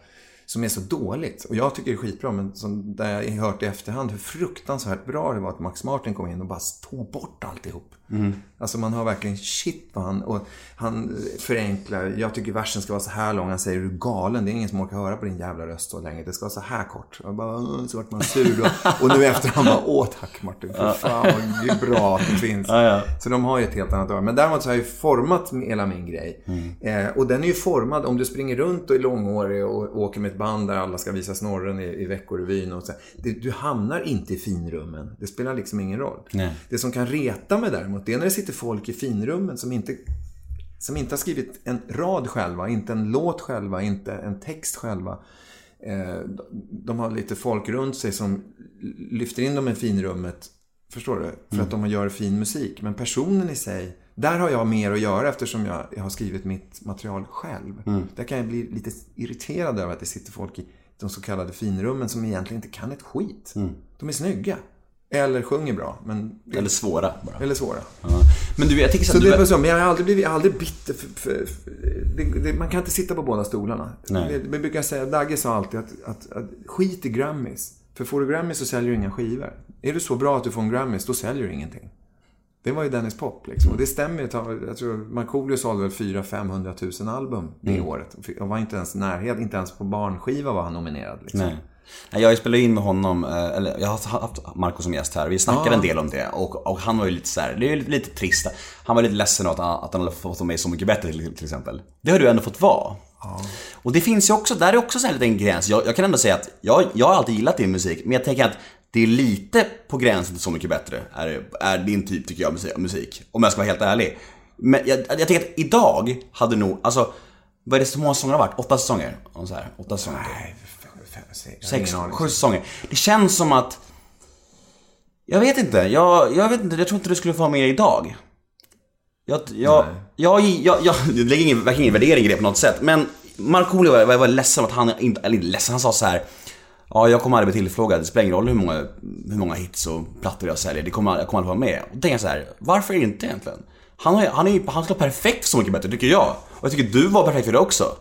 som är så dåligt. Och jag tycker det är skitbra. Men som, där jag har hört i efterhand hur fruktansvärt bra det var att Max Martin kom in och bara tog bort alltihop. Alltså man har verkligen shit vad han, och han förenklar. Jag tycker versen ska vara så här lång. Han säger du galen. Det är ingen som orkar höra på din jävla röst så länge. Det ska vara så här kort. Och bara, så vart man sur. Och, och nu efter han bara, åh tack Martin. För fan vad bra att det finns. Så de har ju ett helt annat öra. Men däremot så har jag ju format hela min grej. Eh, och den är ju formad, om du springer runt och är långhårig och åker med ett band där alla ska visa snorren i, i Veckorevyn och så. Det, du hamnar inte i finrummen. Det spelar liksom ingen roll. Nej. Det som kan reta mig däremot, det är när det sitter folk i finrummen som inte, som inte har skrivit en rad själva, inte en låt själva, inte en text själva. Eh, de har lite folk runt sig som lyfter in dem i finrummet, förstår du? För att de gör fin musik. Men personen i sig, där har jag mer att göra eftersom jag, har skrivit mitt material själv. Där kan jag bli lite irriterad över att det sitter folk i de så kallade finrummen som egentligen inte kan ett skit. De är snygga. Eller sjunger bra, men... Eller svåra bara. Eller svåra. Ja. Men du, jag tänker så, Så att det du, är så, men jag har aldrig blivit, jag har aldrig bitter för, för, för det, det, Man kan inte sitta på båda stolarna. Nej. Vi brukar säga, Dagge sa alltid att, att, att skit i Grammys. För får du Grammys så säljer du inga skivor. Är du så bra att du får en Grammys, då säljer du ingenting. Det var ju Dennis Pop liksom. Och det stämmer ju. Jag tror Markoolio sålde väl 400-500 000 album det Mm. året. Och var inte ens närhet, inte ens på barnskiva var han nominerad. Liksom. Nej. Nej, Jag spelat in med honom, eh, eller jag har haft Marco som gäst här. Vi snackade Ah. en del om det och, och han var ju lite så här, det är lite, lite trist. Han var lite ledsen att han, att han hade fått med Så Mycket Bättre till, till exempel. Det har du ändå fått vara. Och det finns ju också, där är också så här lite en gräns. Jag, jag kan ändå säga att jag, jag har alltid gillat din musik, men jag tänker att det är lite på gränsen till Så Mycket Bättre, är, är din typ tycker jag musik. Om jag ska vara helt ärlig. Men jag, jag tänker att idag hade nog, alltså, vad är det så många säsonger har varit? Åtta säsonger? Så här, åtta säsonger. Nej, fem, sex, jag Sex, sju säsonger. Det känns som att... Jag vet inte, jag, jag vet inte, jag tror inte du skulle få vara med idag. Jag, jag, jag, jag, jag, det ligger ingen, verkligen ingen värdering i det på något sätt. Men Markoolio var, var, var ledsen att han, inte, eller inte ledsen, han sa så här. Ja, jag kommer aldrig bli tillfrågad. Det spelar ingen roll hur många, hur många hits och plattor jag säljer. Det kommer, jag kommer aldrig vara med. Och då tänker jag så här, varför inte egentligen? Han, har, han, är, han skulle vara perfekt för Så Mycket Bättre, tycker jag. Och jag tycker du var perfekt för det också.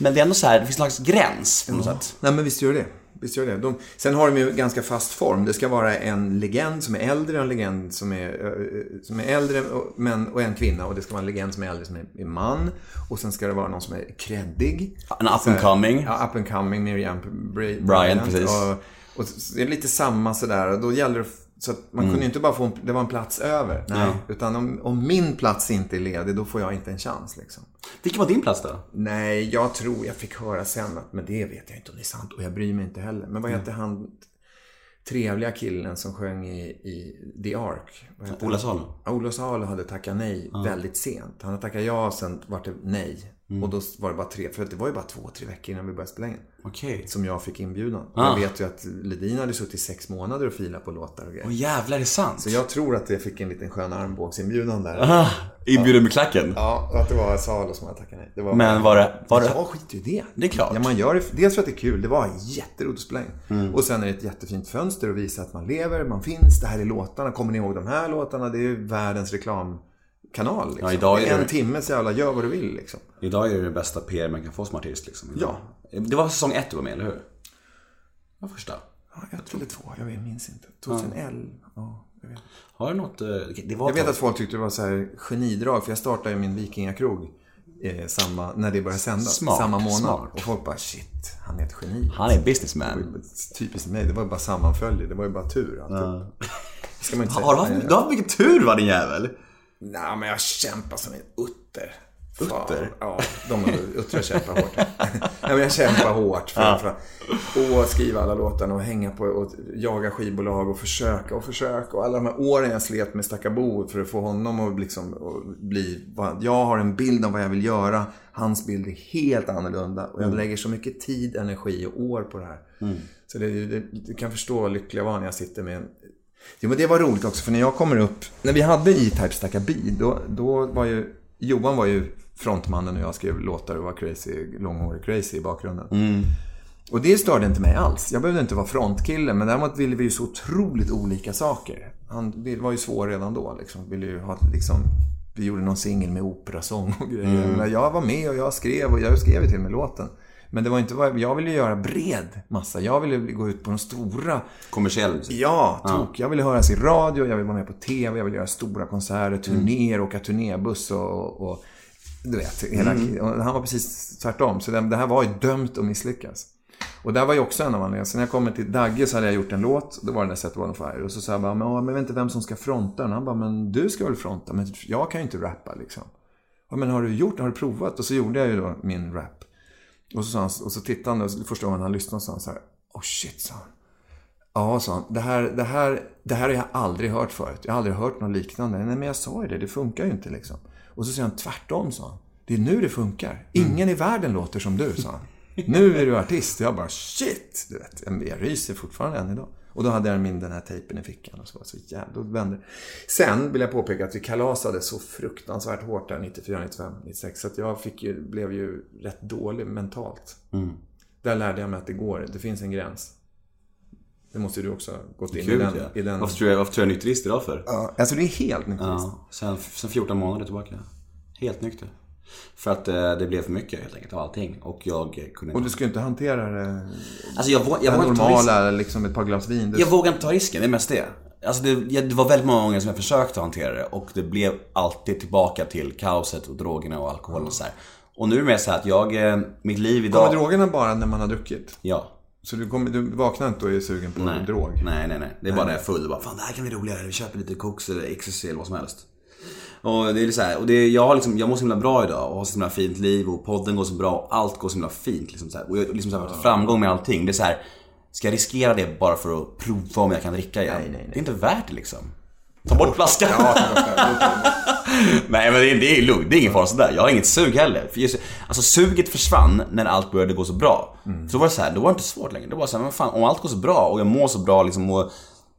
Men det är ändå så här, det finns en slags gräns på något sätt. Nej men visst gör det. Visst gör det. De, sen har de ju ganska fast form. Det ska vara en legend som är äldre och en legend som är, som är äldre och, men, och en kvinna. Och det ska vara en legend som är äldre som är, är man. Och sen ska det vara någon som är kreddig. En up and coming. Ja, up and coming. Miriam Bry- Bryant, precis. Och, och det är lite samma sådär. Och då gäller det så att man kunde ju inte bara få en, det var en plats över. Nej. Ja. Utan om, om min plats inte är ledig, då får jag inte en chans liksom. Vilken var din plats då? Nej, jag tror jag fick höra sen att, men det vet jag inte om det är sant och jag bryr mig inte heller. Men vad heter han trevliga killen som sjöng i, i The Ark? Ola? Salo? Ja, Ola Salo hade tackat nej väldigt sent. Han hade tackat ja, sen vart det nej. Och då var det bara tre, för det var ju bara två, tre veckor innan vi började spela in. Okej. Som jag fick inbjudan. Ah. Jag vet ju att Ledin hade suttit i sex månader och filat på låtar och grejer. Åh jävlar, är det sant? Så jag tror att jag fick en liten skön armbågsinbjudan där. Ah, inbjuden med klacken? Ja, och att det var Salo som hade tackat nej. Det var Men var det- var det- Jag skiter ju i det. Det är klart. Ja, man gör det, dels för att det är kul. Det var jätteroligt att spela in. Mm. Och sen är det ett jättefint fönster att visa att man lever, man finns. Det här är låtarna. Kommer ni ihåg de här låtarna? Det är ju världens reklamkanal. Liksom. Ja, idag är Det det- en timme så jävla gör vad du vill liksom. Idag är det det bästa PR man kan få som artist liksom. Ja. Det var säsong ett du var med, eller hur? Det var första. Ja, ett eller två, jag minns inte. 2011. Ja, jag vet. Har du något... eh, Det var Jag vet att folk tyckte det var så här genidrag, för jag startade min vikingakrog eh, samma, när det började sändas. Smart, samma månad. smart. Och folk bara shit, han är ett geni. Han är Det businessman. Typiskt mig, det var ju bara sammanföljd. Det var ju bara tur. alltid. Ska man inte säga. Har du haft, du har haft mycket tur va din jävel? Nej, men jag kämpar som en utter. Utter? Ja, de uttrar kämpar hårt. [laughs] Nej, men jag kämpar hårt för, för att skriva alla låtarna och hänga på och jaga skivbolag och försöka och försöka. Och alla de här åren jag slet med Stackabo för att få honom att liksom att bli... Jag har en bild av vad jag vill göra. Hans bild är helt annorlunda. Och jag lägger så mycket tid, energi och år på det här. Så det, det, du kan förstå vad lycklig jag var när jag sitter med en Jo men det var roligt också för när jag kommer upp, när vi hade E-Type Stackabi, då, då var ju, Johan var ju frontmannen och jag skrev låtar och var crazy, långhårig crazy i bakgrunden. Och det störde inte mig alls. Jag behövde inte vara frontkille, men däremot ville vi ju så otroligt olika saker. Han var ju svår redan då liksom. Ville ju ha liksom, vi gjorde någon singel med operasång och grejer. Men jag var med och jag skrev och jag skrev till med låten. Men det var inte vad, jag ville göra bred massa. Jag ville gå ut på de stora Kommersiell musik. Ja, tok. Jag ville höras i radio, jag ville vara med på TV, jag ville göra stora konserter, turnéer, åka turnébuss och, och du vet, hela, och han var precis tvärtom. Så det, det här var ju dömt att misslyckas. Och där var ju också en av anledningarna. Så när jag kom till Dagge så hade jag gjort en låt, då var det den där Set One on Fire. Och så sa jag bara, men, ja, men jag vet inte vem som ska fronta den. Han bara, men du ska väl fronta? Men jag kan ju inte rappa liksom. Ja, men har du gjort, har du provat? Och så gjorde jag ju då min rap. Och så, han, och så tittade han och så första gången han lyssnade sa han så här, oh shit, sa han. Ja, sa han. Det här, det, här, det här har jag aldrig hört förut. Jag har aldrig hört något liknande. Nej, men jag sa ju det. Det funkar ju inte liksom. Och så säger han tvärtom, sa han. Det är nu det funkar. Ingen i världen låter som du, sa han. Nu är du artist. Jag bara shit, du vet. Jag ryser fortfarande än idag. Och då hade jag min, den här tejpen i fickan och så var så jävla, då vände Sen vill jag påpeka att vi kalasade så fruktansvärt hårt där 94, 95, 96. Så att jag fick ju, blev ju rätt dålig mentalt. Där lärde jag mig att det går. Det finns en gräns. Det måste du också ha gått in i Kul den. ja. I den Varför tror jag, varför tror jag är nykterist idag för? ja, alltså det är helt nykterist. Ja, sen, sen 14 månader tillbaka. Helt nykter. För att eh, det blev för mycket helt enkelt av allting. Och jag kunde Och du ju inte hantera det, Alltså jag, vå- jag det normala, liksom ett par glas vin. Du, Jag vågar inte ta risken, det är mest det. Alltså det, det var väldigt många gånger som jag försökte hantera det och det blev alltid tillbaka till kaoset och drogerna och alkoholen och så här. Och nu är det mer så här att jag, eh, mitt liv idag... Kommer drogerna bara när man har druckit? Ja. Så du, kommer, du vaknar inte och är sugen på Nej. drog? Nej, nej, nej. Det är bara när jag är full. Bara, Fan, det här kan bli roligare. Vi köper lite koks eller ecstasy eller vad som helst. Och det är så här, och det, jag, har liksom, jag mår så himla bra idag och har så himla fint liv och podden går så bra och allt går så himla fint. Liksom så här. Och jag liksom så här, framgång med allting. Det är så här, ska jag riskera det bara för att prova om jag kan dricka igen? Nej, nej, nej. Det är inte värt det liksom. Ta bort flaskan. [laughs] Nej men det är, det är lugnt, det är ingen fara sådär. Jag har inget sug heller. För just, alltså suget försvann när allt började gå så bra. Så då var det så här, då var det inte svårt längre. Det var så här, men fan om allt går så bra och jag mår så bra liksom och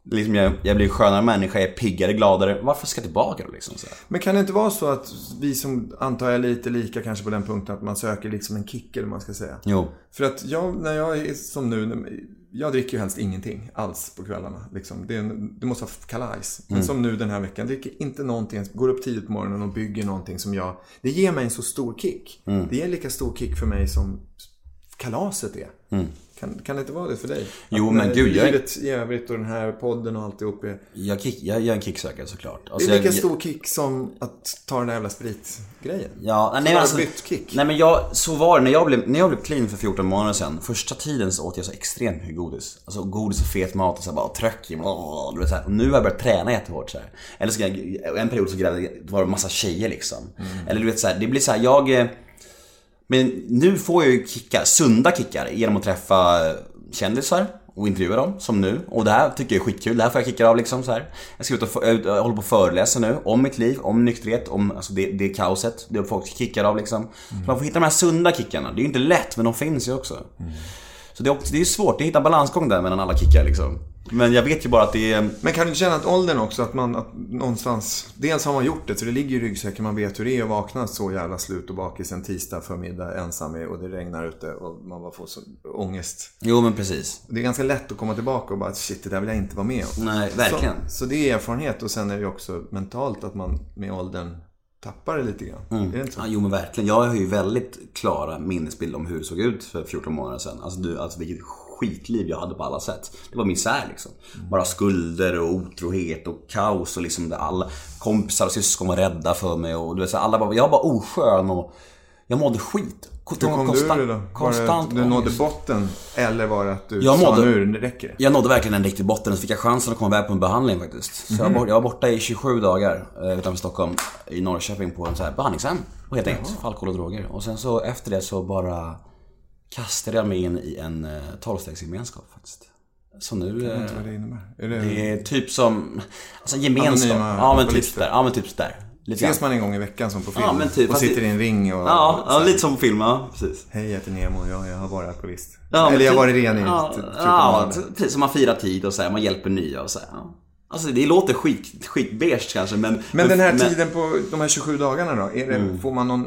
Liksom jag, jag blir skönare människa, jag är piggare, gladare. Varför ska jag tillbaka då liksom? Så här? Men kan det inte vara så att vi som antar jag är lite lika kanske på den punkten att man söker liksom en kick eller man ska säga. Jo. För att jag, när jag är som nu, jag dricker ju helst ingenting alls på kvällarna. Liksom. Det, är en, det måste vara kalajs. Men som nu den här veckan, dricker inte någonting. Går upp tidigt på morgonen och bygger någonting som jag... Det ger mig en så stor kick. Det ger en lika stor kick för mig som kalaset är. Kan, kan det inte vara det för dig? Jo, Att men när gud, jag Livet i övrigt och den här podden och alltihop är... Jag, kick, jag, jag är en kicksökare såklart. Det Alltså, är lika jag, stor kick som att ta den där jävla spritgrejen. Ja, nej, du alltså, bytt kick. nej men jag, så var det när jag blev, när jag blev clean för 14 månader sedan. Första tiden så åt jag så extremt mycket godis. Alltså godis och fet mat och så här bara tröck i. Och nu har jag börjat träna jättehårt så här. Eller så, en period så grävde, det var det massa tjejer liksom. Mm. Eller du vet så här, det blir så här, jag... Men nu får jag ju kickar, sunda kickar genom att träffa kändisar och intervjua dem, som nu. Och det här tycker jag är skitkul, det här får jag kickar av liksom så här. Jag ska ut och jag håller på att föreläsa nu om mitt liv, om nykterhet, om alltså det, det kaoset. Det folk kickar av liksom. Så man får hitta de här sunda kickarna. Det är ju inte lätt, men de finns ju också. Så det är, det är svårt, det är att hitta balansgång där mellan alla kickar liksom. Men jag vet ju bara att det är... Men kan du känna att åldern också, att man att någonstans... Dels har man gjort det, så det ligger i ryggsäcken. Man vet hur det är att vakna så jävla slut och bakis en tisdag förmiddag ensam och det regnar ute och man bara får så ångest. Jo men precis. Det är ganska lätt att komma tillbaka och bara shit, det där vill jag inte vara med om. Nej, verkligen. Så, så det är erfarenhet och sen är det ju också mentalt att man med åldern tappar det lite grann. Är det inte så? Ja, jo men verkligen. Jag har ju väldigt klara minnesbilder om hur det såg ut för 14 månader sedan. Alltså, du, alltså vilket skitliv jag hade på alla sätt. Det var misär liksom. Bara skulder och otrohet och kaos och liksom det alla kompisar och syskon var rädda för mig och du vet så alla bara, jag var bara oskön och jag mådde skit. Hur kom du ur det då? Konstant det, du nådde ångest. botten eller var det att du Jag sa mådde- nu det räcker det? Jag nådde verkligen en riktig botten och så fick jag chansen att komma iväg på en behandling faktiskt. Så jag, var jag var borta i 27 dagar eh, utanför Stockholm, i Norrköping på en så här behandlingshem. Helt enkelt, för alkohol och droger. Och sen så efter det så bara kastade jag mig in i en eh, tolvstegsgemenskap faktiskt. Så nu... Jag eh, vet inte vad det innebär. Är det, Det är typ som, alltså en gemenskap. Anonyma Ja men typ där. Ja men typ där. Lite Ses man en gång i veckan som på film? Ja, men typ, och sitter i en ring och... Ja, ja lite som på film, ja precis. Hej, jag heter Nemo. Ja, jag har varit alkoholist. Ja, men Eller jag har typ- varit ren i ja, 14 ja, typ som man firar tid och så här, man hjälper nya och så här. Alltså det låter skit, skitbeige kanske men... Men den här tiden på de här 27 dagarna då? Är det, Mm. Får man någon,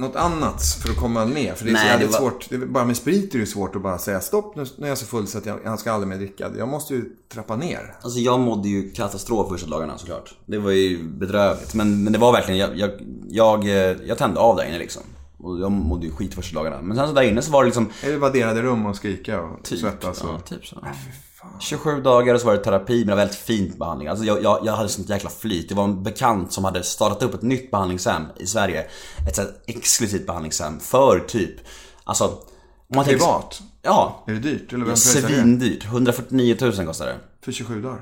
något annat för att komma ner? För det är så Nej, jävligt det var- svårt. Bara med sprit är det svårt att bara säga stopp, nu, nu är jag så full så att jag, jag ska aldrig mer dricka. Jag måste ju trappa ner. Alltså jag mådde ju katastrof första dagarna såklart. Det var ju bedrövligt. Men, men det var verkligen, jag, jag, jag, eh, jag tände av där inne liksom. Och jag mådde ju skit första dagarna. Men sen så där inne så var det liksom det bara delade rum och skrika och Typ, svettas? Och... ja, typ så. 27 dagar och så var det terapi med en väldigt fint behandling. Alltså jag, jag, jag hade sånt jäkla flyt. Det var en bekant som hade startat upp ett nytt behandlingshem i Sverige. Ett så här exklusivt behandlingshem för typ, alltså... Om man tänker- Privat? Ja. Är det dyrt? Eller vem det? Svindyrt. 149 000 kostar det. För 27 dagar?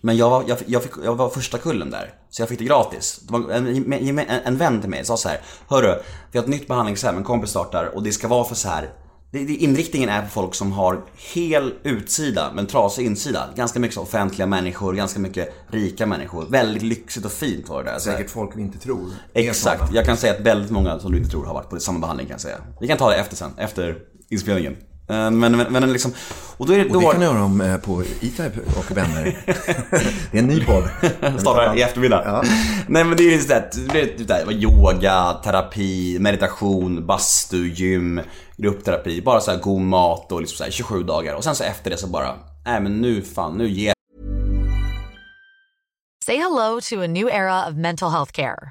Men jag var, jag, jag, fick, jag var första kullen där, så jag fick det gratis. Det var en, en, en vän till mig sa så här: Hörru, vi har ett nytt behandlingshem, en kompis startar och det ska vara för så här. Det, det, inriktningen är på folk som har hel utsida men trasig insida. Ganska mycket offentliga människor, ganska mycket rika människor. Väldigt lyxigt och fint var det där. Säkert folk vi inte tror. Exakt, jag kan säga att väldigt många som du inte tror har varit på samma behandling kan jag säga. Vi kan ta det efter sen, efter inspelningen. Eh, Men, men, men liksom, och då är det, då Och det kan ni höra om eh, på E-Type och vänner. [laughs] det är en ny podd. Startar i eftermiddag. Ja. Nej men det är ju så att det, det, det var yoga, terapi, meditation, bastu, gym, gruppterapi. Bara så här god mat och liksom så här 27 dagar. Och sen så efter det så bara, nej men nu fan, nu ger Say hello to a new era of mental health care.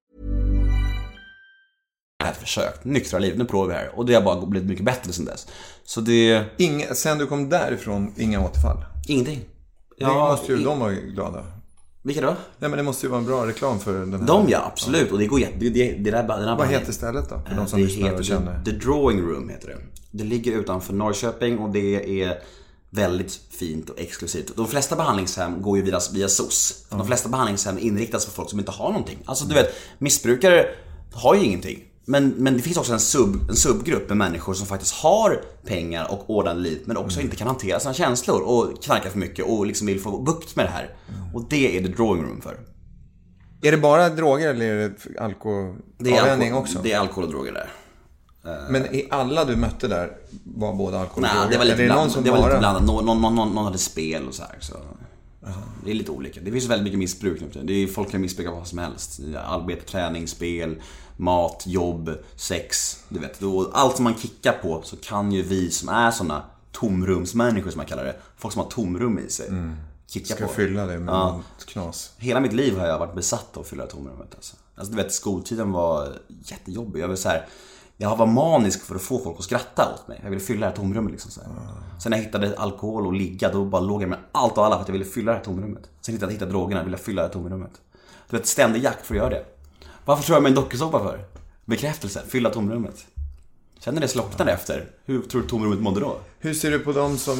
Här ett försök. Nyktra liv, nu provar vi här. Och det har bara blivit mycket bättre sen dess. Så det... Inga, sen du kom därifrån, inga återfall. Ingenting. det måste ju i- de vara glada. Vilka då? Nej men det måste ju vara en bra reklam för den här. De ja, absolut. Och det går jätte... Det, det, det där, den här Vad heter stället då? För de som det lyssnar heter och känner. The Drawing Room heter det. Det ligger utanför Norrköping och det är väldigt fint och exklusivt. De flesta behandlingshem går ju via, via SOS. De flesta behandlingshem inriktas för folk som inte har någonting. Alltså du vet, missbrukare har ju ingenting. Men, men det finns också en, sub, en subgrupp med människor som faktiskt har pengar och ordnade liv men också inte kan hantera sina känslor och knarkar för mycket och liksom vill få bukt med det här. Och det är The Drawing Room för. Är det bara droger eller är det alkohol? Det är, avvänjning alkohol, också? det är alkohol och droger där. Men i alla du mötte där var både alkohol och Nej, droger? det var lite det någon som Det var bara... lite blandat. Någon, någon, någon, någon hade spel och så här. Så. Det är lite olika. Det finns väldigt mycket missbruk nu. Det är Folk kan missbruka vad som helst. Arbete, träning, spel, mat, jobb, sex. Du vet. Allt som man kickar på så kan ju vi som är såna tomrumsmänniskor som man kallar det. Folk som har tomrum i sig. Kicka Ska på. fylla det med Ja. knas. Hela mitt liv har jag varit besatt av att fylla tomrummet alltså. alltså du vet skoltiden var jättejobbig. Jag var så här, jag var manisk för att få folk att skratta åt mig. Jag ville fylla det här tomrummet liksom så här. Sen när jag hittade alkohol och ligga då bara låg jag med allt och alla för att jag ville fylla det här tomrummet. Sen hittade jag hittade drogerna, ville jag fylla det här tomrummet. Du vet ständig jakt för att göra det. Varför tror jag mig en dokusåpa för? Bekräftelse, fylla tomrummet. Sen när det slocknade efter, hur tror du tomrummet mådde då? Hur ser du på dem som...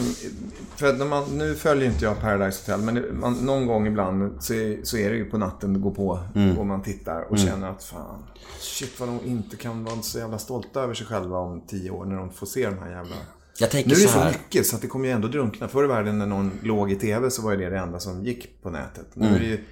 För att när man, nu följer inte jag Paradise Hotel, men det- man, någon gång ibland så är, så är det ju på natten det går på Mm. och man tittar och känner att fan, shit vad de inte kan vara så jävla stolta över sig själva om tio år när de får se de här jävla... Jag tänker Nu är det så så mycket så att det kommer ju ändå drunkna. Förr i världen när någon låg i TV så var ju det det enda som gick på nätet. Nu Mm. är det ju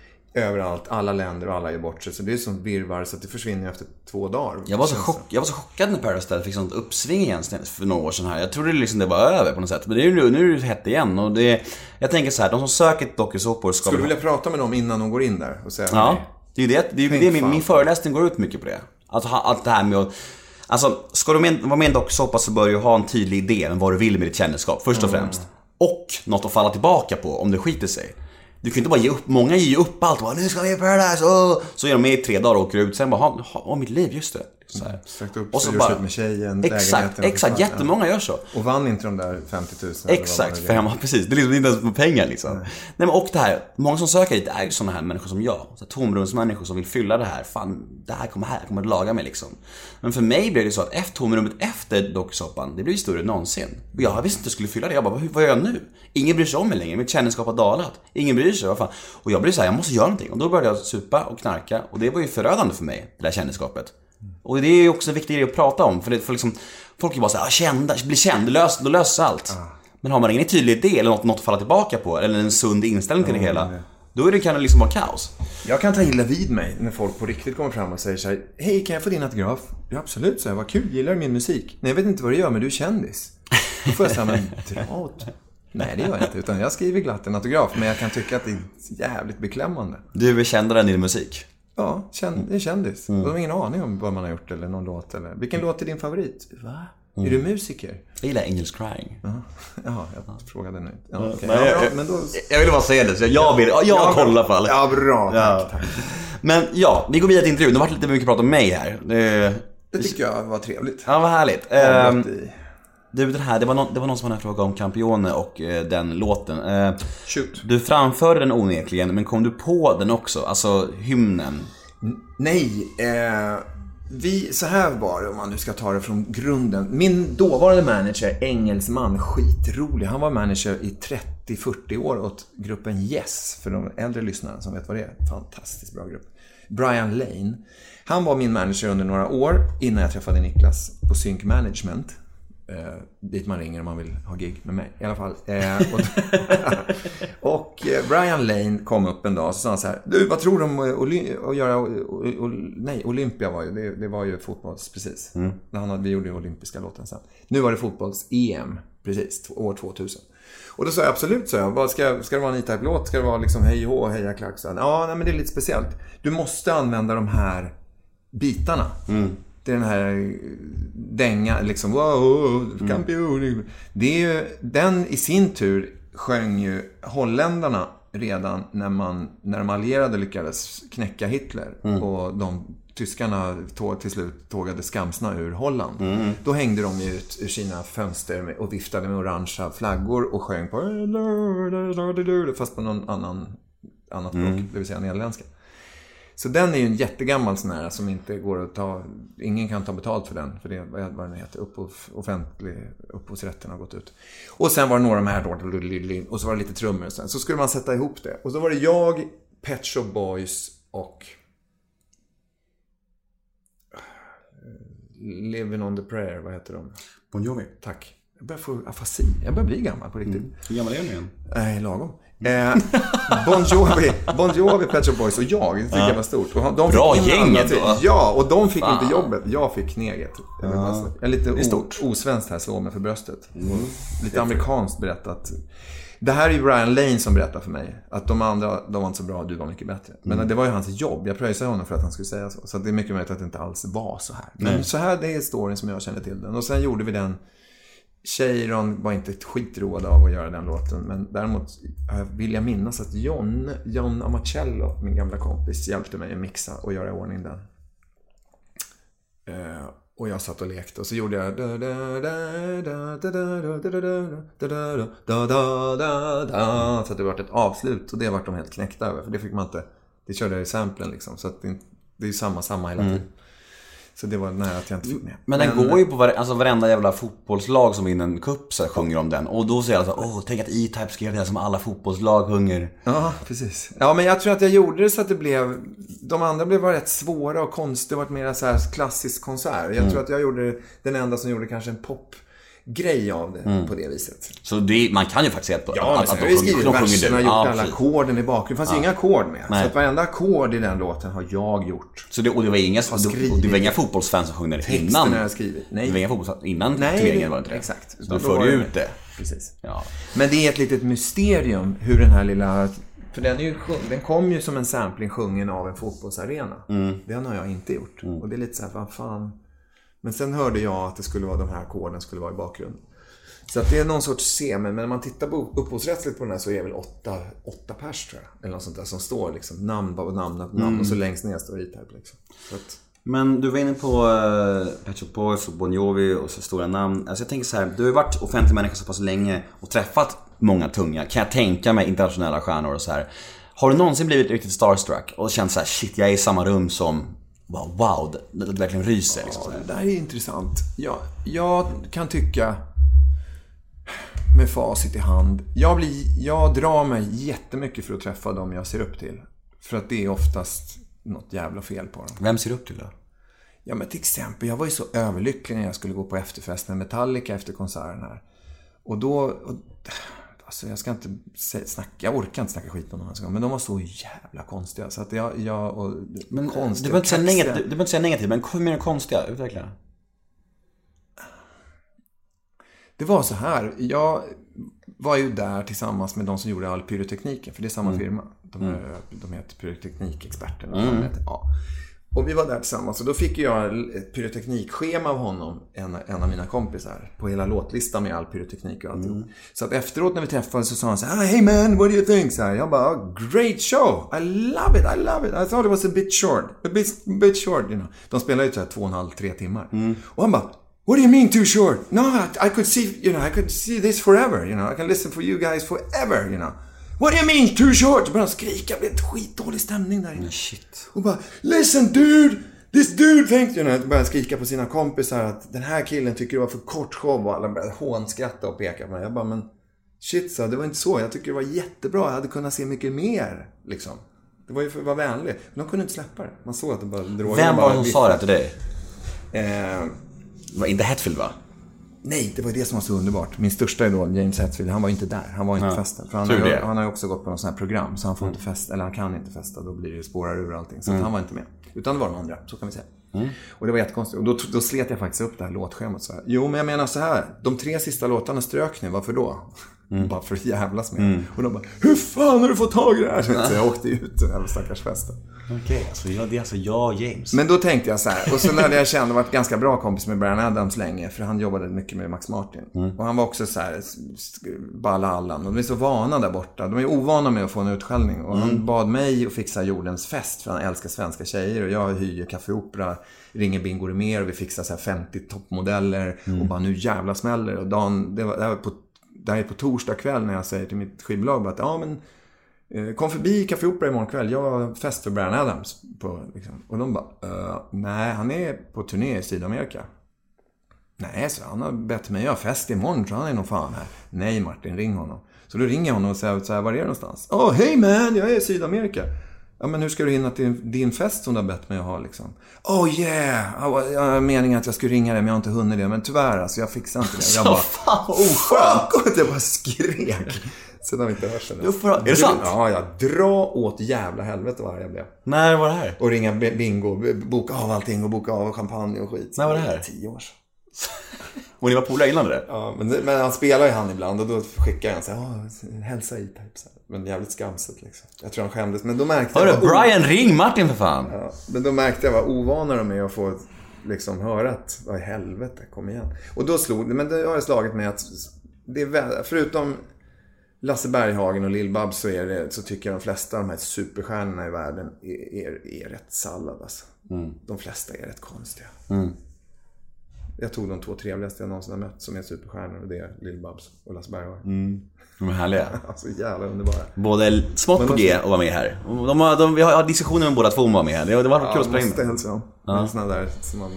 överallt, alla länder och alla gör bort sig. Så det är sånt virrvarr så att det försvinner efter två dagar. Jag var, så chock, jag var så chockad när Paradise fick sånt uppsving igen för några år sedan här. Jag trodde liksom det var över på något sätt. Men det är, ju- nu är det hett igen. Och det, jag tänker så här, de som söker dokusåpor ska Skulle du vilja prata med dem innan de går in där och säga Ja, det är ju det, det, är det min, min föreläsning går ut mycket på det. Att allt det här med att Alltså, ska du med, vara med i en dokusåpa så bör du ha en tydlig idé om vad du vill med ditt kändisskap, först och främst. Och något att falla tillbaka på om det skiter sig. Du kan ju inte bara ge upp, många ger ju upp allt och bara, nu ska vi i Paradise, Oh! Så är de med i tre dagar och åker ut, sen bara, ha, ha, mitt liv, just det. Så här. Sagt upp sig, gjort slut med tjejen, Exakt, exakt, jättemånga gör så. Och vann inte de där 50 000? eller vad Exakt, är? hemma, precis. Det är liksom inte ens på pengar liksom. Nej. men och det här, många som söker dit är sådana här människor som jag. Så tomrumsmänniskor som vill fylla det här. Fan, det här kommer här, kommer att laga mig liksom. Men för mig blev det så att efter tomrummet efter dokusåpan, det blev ju större än någonsin. Och jag visste inte hur jag skulle fylla det. Jag bara, vad, vad gör jag nu? Ingen bryr sig om mig längre, mitt kändisskap har dalat. Ingen bryr sig, vad fan. Och jag blev så här, jag måste göra någonting. Och då började jag supa och knarka. Och det var ju förödande för mig, det där kändisskapet. Och det är ju också en viktig grej att prata om. För, det, för liksom, folk är bara såhär, ah, kända, bli känd, lös, då löser allt. Men har man ingen tydlig idé eller något, något att falla tillbaka på, eller en sund inställning till det hela. Då är det, kan det liksom vara kaos. Jag kan ta illa vid mig när folk på riktigt kommer fram och säger så här, Hej, kan jag få din autograf? Ja, absolut, så här, vad kul, gillar du min musik? Nej, jag vet inte vad du gör, men du är kändis. Då får jag säga, men dra åt. Nej, det gör jag inte, utan jag skriver glatt en autograf, men jag kan tycka att det är jävligt beklämmande. Du är kändare än din musik. Ja, känd, det är kändis. De har ingen aning om vad man har gjort eller någon låt eller... Vilken låt är din favorit? Va? Är du musiker? Jag gillar Angels Crying. [laughs] Jaha, jag frågade nu. Ja. Nej, ja, jag- bra, men då... Jag ville bara säga det, så jag vill, ja, jag kollar i alla fall. Ja, bra. Ja. Tack, tack. Men ja, vi går vidare till intervjun. Det har varit lite mycket prat om mig här. Eh, Det tycker jag var trevligt. Ja, vad härligt. Avbrott Eh, i... du, den här, det, var någon, det var någon som hade en fråga om Campione och eh, den låten. Eh, Shoot. du framförde den onekligen, men kom du på den också? Alltså hymnen. Nej, eh, vi, så här var det om man nu ska ta det från grunden. Min dåvarande manager, engelsman, skitrolig. Han var manager i 30-40 år åt gruppen Yes, för de äldre lyssnarna som vet vad det är. Fantastiskt bra grupp. Brian Lane. Han var min manager under några år innan jag träffade Niklas på Sync Management. Eh, dit man ringer om man vill ha gig med mig. I alla fall. Eh, och [laughs] och eh, Brian Lane kom upp en dag och sa så här. Du, vad tror du om eh, att göra... Nej, Olympia var ju... Det, det var ju fotbolls... Precis. När han hade, vi gjorde ju olympiska låten sen. Nu var det fotbolls-EM. Precis. År 2000. Och då sa jag absolut, sa jag. Vad ska, ska det vara en E-Type-låt? Ska det vara liksom hej hå, heja klacksan? Ja, nej, men det är lite speciellt. Du måste använda de här bitarna. Det är den här dänga, liksom wow, kampion. Det är ju, den i sin tur sjöng ju holländarna redan när, man, när de allierade lyckades knäcka Hitler. Och de tyskarna tå- till slut tågade skamsna ur Holland. Då hängde de ut ur sina fönster och viftade med orangea flaggor och sjöng på fast på någon annan annat språk, det vill säga nederländska. Så den är ju en jättegammal sån här som inte går att ta, ingen kan ta betalt för den. För det är vad den heter, upphov, offentlig, upphovsrätten har gått ut. Och sen var det några de här då, och så var det lite trummor och sen. Så skulle man sätta ihop det. Och så var det jag, Pet Shop Boys och Living on the prayer, vad heter de? Bon Jovi. Tack. Jag börjar få afasi. Jag börjar bli gammal på riktigt. Hur gammal är du igen? Nej, lagom. Eh, bon Jovi, bon Jovi, Pet Shop Boys och jag. Det tycker jag var stort. Och de Bra gäng ändå. till- Ja, och de fick Fan. inte jobbet. Jag fick kneget. Säga. jag är lite o- osvenskt här, slår mig för bröstet. Och Lite amerikanskt berättat. Det här är ju Brian Lane som berättar för mig. Att de andra, de var inte så bra, du var mycket bättre. Men det var ju hans jobb. Jag pröjsade honom för att han skulle säga så. Så det är mycket möjligt att det inte alls var så här. Men så här, det är storyn som jag känner till den. Och sen gjorde vi den Cheiron var inte ett skit road av att göra den låten, men däremot vill jag minnas att John, John Amacello, min gamla kompis, hjälpte mig att mixa och göra i ordning den. Och jag satt och lekte och så gjorde jag... Så att det vart ett avslut och det vart de helt knäckta över, för det fick man inte... Det körde jag i samplen liksom, så att det, det är samma, samma hela tiden. Mm. Så det var nära att jag inte fick med. Men den går ju på vare, alltså varenda jävla fotbollslag som vinner en cup så här, sjunger om den. Och då säger alla så åh, tänk att E-Type skrev det här som alla fotbollslag sjunger. Ja, precis. Ja, men jag tror att jag gjorde det så att det blev... De andra blev bara rätt svåra och konstiga. Det var mer så här klassisk konsert. Jag tror att jag gjorde den enda som gjorde kanske en popgrej av det på det viset. Så det, man kan ju faktiskt säga att, Ja, men att, sen har de jag sjunger, skrivit verserna, du. gjort Ja, alla ackorden i bakgrunden. Det fanns ju inga ackord med. Nej. Så att varenda ackord i den låten har jag gjort. Så det, och det var inga, och skrivit. det var inga fotbollsfans som sjöng det Texten innan? har jag skrivit. Nej. Det var inga fotbollsfans innan Nej, turneringen var det inte det? exakt. Så var förde det- ut det. Precis. Ja. Men det är ett litet mysterium hur den här lilla... För den, är ju, den kom ju som en sampling sjungen av en fotbollsarena. Den har jag inte gjort. Och det är lite så här, vad fan. Men sen hörde jag att det skulle vara de här ackorden skulle vara i bakgrunden. Så att det är någon sorts C, men när man tittar på upphovsrättsligt på den här så är det väl åtta, åtta pers tror jag. Eller något sånt där som står liksom namn på namn, namn och så längst ner står E-Type liksom. Att, Men du var inne på uh, Pet Shop Boys och Bon Jovi och så stora namn. Alltså jag tänker så här, du har ju varit offentlig människa så pass länge och träffat många tunga, kan jag tänka mig, internationella stjärnor och så här. Har du någonsin blivit riktigt starstruck och känt så här, shit jag är i samma rum som, wow, wow det, det verkligen ryser liksom. här. Det där är intressant. Jag, jag kan tycka med facit i hand. Jag, blir, jag drar mig jättemycket för att träffa dem jag ser upp till. För att det är oftast något jävla fel på dem. Vem ser du upp till då? Ja men till exempel, jag var ju så överlycklig när jag skulle gå på efterfest med Metallica efter konserten här. Och då... Och, alltså jag ska inte snacka, jag orkar inte snacka skit om dem ens en gång. Men de var så jävla konstiga. Så att jag... jag och, Men, du konstiga, behöver inte säga kaxiga. negativt, du behöver inte säga negativt men kom med det konstiga, utveckla. Det var så här. Jag var ju där tillsammans med de som gjorde all pyrotekniken. För det är samma firma. De, är, de heter Pyroteknikexperterna. heter. Ja. Och vi var där tillsammans. Och då fick jag ett pyroteknikschema av honom. En, en av mina kompisar. På hela låtlistan med all pyroteknik och alltihop. Så att efteråt när vi träffades så sa han så här. Hey man, what do you think? Så här, jag bara, "Oh, great show. I love it, I love it. I thought it was a bit short. A bit, bit short, you know. De spelar ju så här två och en halv, tre timmar. Och han bara, What do you mean too short? No, I, I could see, you know, I could see this forever, you know. I can listen for you guys forever, you know. What do you mean too short? Så började de skrika, det blev ett skitdålig stämning där inne. Shit. Och bara, listen dude! This dude you know, började skrika på sina kompisar att den här killen tycker det var för kort show och alla började hånskratta och peka på mig. Jag bara, men shit så, det var inte så. Jag tycker det var jättebra. Jag hade kunnat se mycket mer, liksom. Det var ju för att vara vänlig. Men de kunde inte släppa det. Man såg att det bara drogerna Vem var det som sa det till dig? Eh, Det var inte Hetfield va? Nej, det var det som var så underbart. Min största idol, James Hetfield, han var inte där. Han var inte Ja. festen. För han, har, ju- han har ju också gått på något sånt här program, så han får inte festa, eller han kan inte festa. Då blir det spårar ur allting. Så att han var inte med. Utan det var de andra, så kan vi säga. Och det var jättekonstigt. Och då, då slet jag faktiskt upp det här låtschemat så här. Jo, men jag menar så här. De tre sista låtarna strök ni, varför då? Bara för att jävlas med mm. Och de bara, hur fan har du fått tag i det här? [laughs] Så jag åkte ut den jävla stackars festen. Okej, okay, alltså jag, det är alltså jag och James. Men då tänkte jag så här, och så lärde jag känna, varit ganska bra kompis med Brian Adams länge, för han jobbade mycket med Max Martin. Och han var också så här, balla Allan. Och de är så vana där borta. De är ovana med att få en utskällning. Och han bad mig att fixa jordens fest, för han älskar svenska tjejer. Och jag hyr Café Opera, ringer Bingo Rimér och vi fixar så här 50 toppmodeller. Och bara nu jävla smäller Och dagen, det, var, det, var på, det här är på torsdag kväll när jag säger till mitt skivbolag att ja men eh, kom förbi Café Opera imorgon kväll. Jag har fest för Brian Adams. På, liksom. Och de bara, uh, nej han är på turné i Sydamerika. Nej, så han har bett mig göra fest imorgon så han är nog fan här. Nej Martin, ring honom. Så då ringer jag honom och säger så här, var är du någonstans? Åh, oh, hej man, jag är i Sydamerika. Ja, men hur ska du hinna till din fest som du har bett mig att ha liksom? Oh yeah! Jag har meningen att jag skulle ringa dig men jag har inte hunnit det. Men tyvärr alltså, jag fixar inte det. Jag [laughs] bara, fan oskönt! Jag bara skrek. Sen har vi inte hört sen dess. Är det sant? Ja, jag dra åt jävla helvete vad jag blev. När var det här? Och ringa bingo, boka av allting och boka av champagne och skit. När var det här? Tio år sedan. [laughs] och ni var polare innan det? Ja, men, men han spelar ju han ibland och då skickar han så här, hälsa i typ så här. Men jävligt skamset liksom. Jag tror han skämdes. Men då märkte Hörru, jag... Brian, ring Martin för fan! Ja, men då märkte jag vad ovana de är att få liksom höra att, vad i helvete, kom igen. Och då slog det, men det har slagit mig att det är, förutom Lasse Berghagen och Lill-Babs så, är det, så tycker jag de flesta av de här superstjärnorna i världen är, är, är rätt sallad alltså. Mm. De flesta är rätt konstiga. Mm. Jag tog de två trevligaste jag någonsin har mött som är superstjärnor och det är Lill-Babs och Lasse Berghagen. Mm. De är härliga. [laughs] alltså jävla underbara. Både smått på G och vara med här. De har, de, vi har diskussioner med båda två om att vara med här. Det, det var ja, kul att spela in. måste hälsa dem. Ja. Såna där som man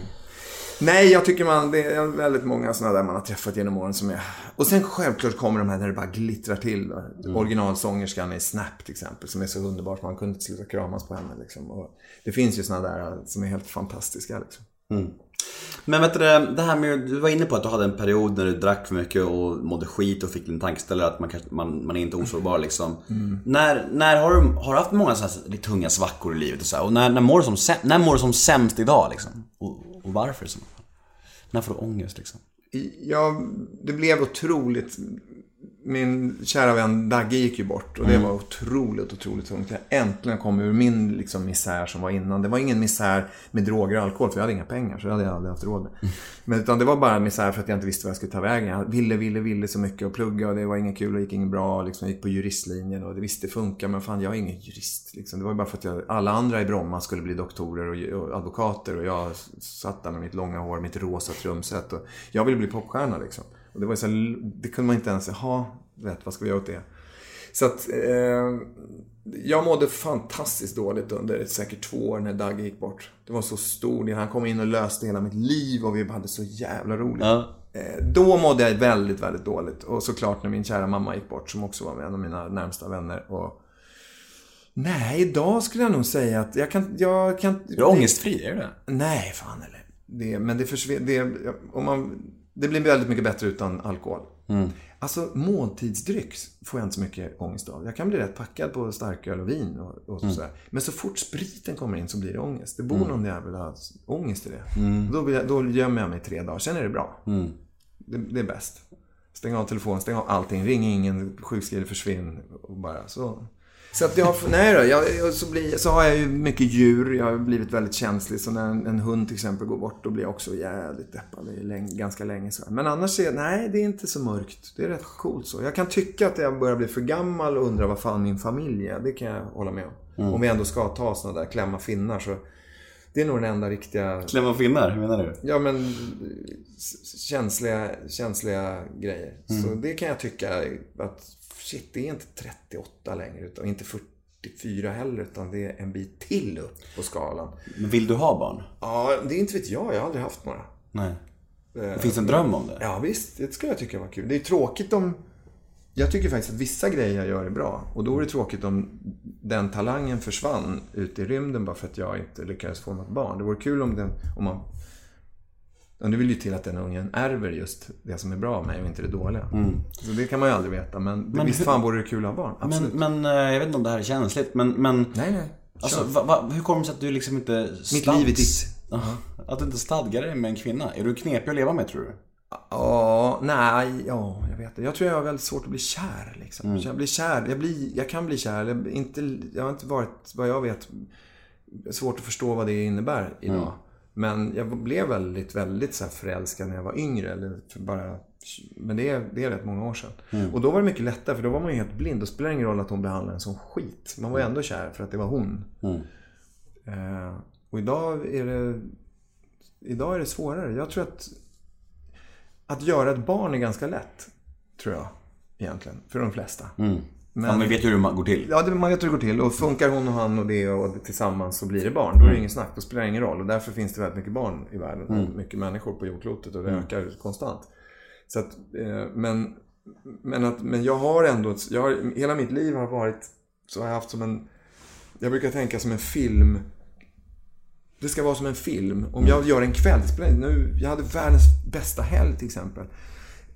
Nej, jag tycker man, det är väldigt många sådana där man har träffat genom åren som är... Och sen självklart kommer de här när det bara glittrar till. Mm. Originalsångerskan i Snap till exempel, som är så underbart. Man kunde inte sluta kramas på henne liksom. Och det finns ju sådana där som är helt fantastiska liksom. Mm. Men vet du, det här med, du var inne på att du hade en period när du drack för mycket och mådde skit och fick en tankeställare att man, man, man är inte osårbar liksom. Mm. När, när har, du, har du haft många så här, tunga svackor i livet och så här, Och när, när, mår du som, när mår du som sämst idag liksom? Och, och varför? Så? När får du ångest liksom? Ja, det blev otroligt min kära vän Dagge gick ju bort och det Mm. var otroligt, otroligt tungt. Jag äntligen kom ur min liksom, misär som var innan. Det var ingen misär med droger och alkohol för jag hade inga pengar så det hade jag aldrig haft råd med. Men utan det var bara misär för att jag inte visste vad jag skulle ta vägen. Jag ville, ville, ville så mycket och plugga och det var inget kul och gick inget bra. Liksom, jag gick på juristlinjen och det visste funkar men fan jag är ingen jurist. Liksom. Det var bara för att jag, alla andra i Bromma skulle bli doktorer och, och advokater och jag satt där med mitt långa hår, mitt rosa trumset och jag ville bli popstjärna liksom. Och det var så här, det kunde man inte ens, jaha, vet vad ska vi göra åt det? Så att eh, jag mådde fantastiskt dåligt under säkert två år när Dagge gick bort. Det var så stor del. Han kom in och löste hela mitt liv och vi hade så jävla roligt. Ja. Eh, då mådde jag väldigt, väldigt dåligt. Och såklart när min kära mamma gick bort som också var en av mina närmsta vänner. Och... Nej, idag skulle jag nog säga att jag kan... Jag kan Är du ångestfri? Är du det? Nej, fan eller. Det, men det försvinner... Om man, det blir väldigt mycket bättre utan alkohol. Mm. Alltså måltidsdryck får jag inte så mycket ångest av. Jag kan bli rätt packad på starköl och vin och, och Mm. sådär. Men så fort spriten kommer in så blir det ångest. Det bor Mm. någon jävla ångest i det. Då, blir jag, då gömmer jag mig i tre dagar, sen är det bra. Mm. Det, det är bäst. Stäng av telefonen, stäng av allting, ring ingen, sjukskriv, försvinn och bara så. Så att jag nej då, jag, så, blir, så har jag ju mycket djur. Jag har blivit väldigt känslig. Så när en, en hund till exempel går bort, då blir jag också jävligt deppad i läng, ganska länge. Så. Men annars är nej, det är inte så mörkt. Det är rätt coolt så. Jag kan tycka att jag börjar bli för gammal och undra vad fan min familj är. Det kan jag hålla med om. Om vi ändå ska ta sådana där klämma finnar så. Det är nog den enda riktiga Klämma finnar, hur menar du? Ja men känsliga, känsliga grejer. Så det kan jag tycka att shit, det är inte 38 längre utan inte 44 heller utan det är en bit till upp på skalan. Men vill du ha barn? Ja, det är inte vet jag. Jag har aldrig haft några. Nej. Det finns en dröm om det? Ja visst, det skulle jag tycka var kul. Det är tråkigt om... Jag tycker faktiskt att vissa grejer jag gör är bra. Och då är det tråkigt om den talangen försvann ut i rymden bara för att jag inte lyckades få något barn. Det vore kul om den... Om man... Ja, det vill ju till att den ungen ärver just det som är bra av mig och inte det dåliga. Så det kan man ju aldrig veta. Men, Men visst hur- fan vore det kul att ha barn. Men, Absolut. men eh, jag vet inte om det här är känsligt, men... men nej, nej. Alltså, va, va, hur kommer det sig att du liksom inte... Mitt liv är ditt. Att du inte stadgar dig med en kvinna? Är du knepig att leva med tror du? Ja, nej, ja, jag vet inte. Jag tror jag har väldigt svårt att bli kär. Liksom. Jag blir kär. Jag, blir, jag kan bli kär. Jag, inte, jag har inte varit, vad jag vet, svårt att förstå vad det innebär idag. Men jag blev väldigt, väldigt så här förälskad när jag var yngre. Eller bara, men det är, det är rätt många år sedan. Och då var det mycket lättare, för då var man ju helt blind. Då spelar det ingen roll att hon behandlade en som skit. Man var ju ändå kär för att det var hon. Eh, och idag är det Idag är det svårare. Jag tror att att göra ett barn är ganska lätt. Tror jag. Egentligen. För de flesta. Men... Ja, men vet ju hur det går till. Ja, man vet hur det går till. Och funkar hon och han och det och tillsammans så blir det barn. Då är det ingen snack. Då spelar det ingen roll. Och därför finns det väldigt mycket barn i världen. Mycket människor på jordklotet och det ökar konstant. Så att, eh, men, men, att, men jag har ändå, jag har, hela mitt liv har varit, så har jag haft som en, jag brukar tänka som en film. Det ska vara som en film. Om jag gör en kvällsplan, nu, jag hade världens bästa helg till exempel.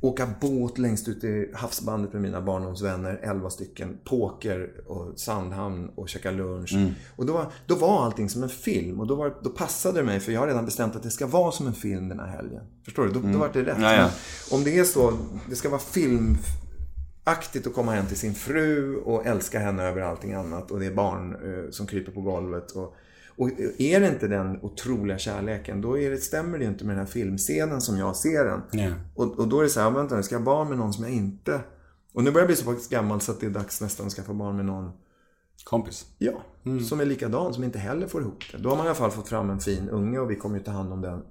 Åka båt längst ut i havsbandet med mina barndomsvänner, 11 stycken. Poker och Sandhamn och käka lunch. Och då, var- då var allting som en film. Och då, var, då passade det mig, för jag har redan bestämt att det ska vara som en film den här helgen. Förstår du? Då, då var det rätt. Ja, ja. Men Om det är så, det ska vara filmaktigt att komma hem till sin fru och älska henne över allting annat. Och det är barn eh, som kryper på golvet. Och, och är det inte den otroliga kärleken, då är det, stämmer det ju inte med den här filmscenen som jag ser den. Ja. Och, och då är det så här, vänta nu, ska jag ha barn med någon som jag inte... Och nu börjar jag bli så pass gammal så att det är dags nästan att skaffa barn med någon Kompis. Ja, som är likadan, som inte heller får ihop det. Då har man i alla fall fått fram en fin unge och vi kommer ju ta hand om den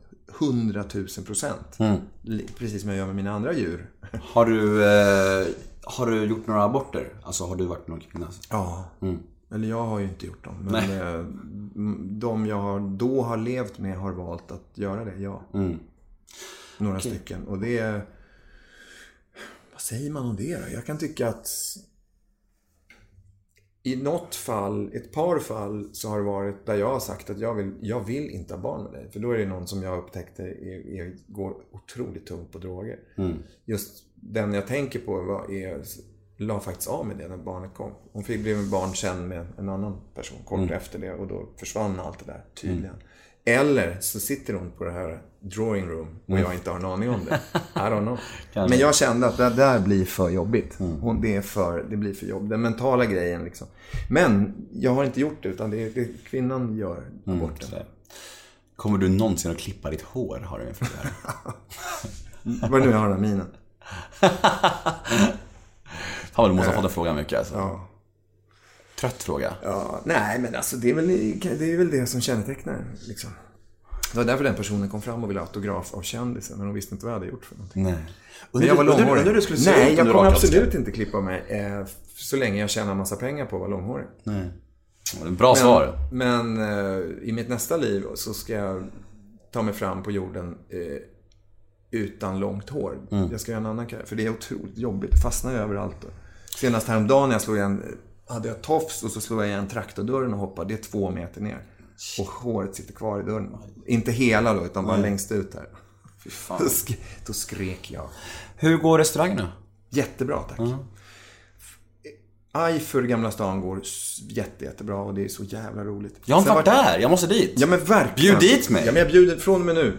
100 000 procent. Li- Precis som jag gör med mina andra djur. Har du, eh, har du gjort några aborter? Alltså har du varit någon kvinna? Ja. Eller jag har ju inte gjort dem. Men eh, m- de jag då har levt med har valt att göra det, ja. Några stycken. Och det är... Vad säger man om det då? Jag kan tycka att i något fall, ett par fall, så har det varit där jag har sagt att jag vill, jag vill inte ha barn med dig. För då är det någon som jag upptäckte är, är, går otroligt tungt på droger. Just den jag tänker på är, la faktiskt av med det när barnet kom. Hon fick blev en barn sen med en annan person kort efter det och då försvann allt det där tydligen. Eller så sitter hon på det här drawing room och jag inte har en aning om det. [laughs] I don't know. Men jag kände att det där blir för jobbigt. Hon, det, är för, det blir för jobbigt. Den mentala grejen liksom. Men jag har inte gjort det utan det är, det, kvinnan gör aborten. Så. Kommer du någonsin att klippa ditt hår? Har du en fråga. Vad nu jag har den minen? Du måste ha fått den frågan mycket alltså. Ja. Trött fråga. Ja, nej, men alltså det är väl det, är väl det som kännetecknar liksom. Det var därför den personen kom fram och ville ha autograf av kändisen, men de visste inte vad jag hade gjort för någonting. Nej. Men jag var långhårig. undrar du skulle se Nej, jag kommer absolut inte klippa mig. Eh, så länge jag tjänar massa pengar på att vara långhårig. Bra svar. Men eh, i mitt nästa liv så ska jag ta mig fram på jorden eh, utan långt hår. Mm. Jag ska göra en annan karriär. För det är otroligt jobbigt. Det fastnar överallt. Då. Senast häromdagen när jag slog igen, hade jag tofs och så slog jag igen traktordörren och hoppade. Det är två meter ner. Och håret sitter kvar i dörren. Inte hela då, utan bara längst ut här. Fy fan. Då, sk- då skrek jag. Hur går restaurangerna? Jättebra, tack. Eifer i Gamla stan går jätte, jättebra och det är så jävla roligt. Jag har inte varit där. Jag måste dit. Ja men verkligen. Bjud dit mig. Mm. Ja men jag bjuder från och med nu.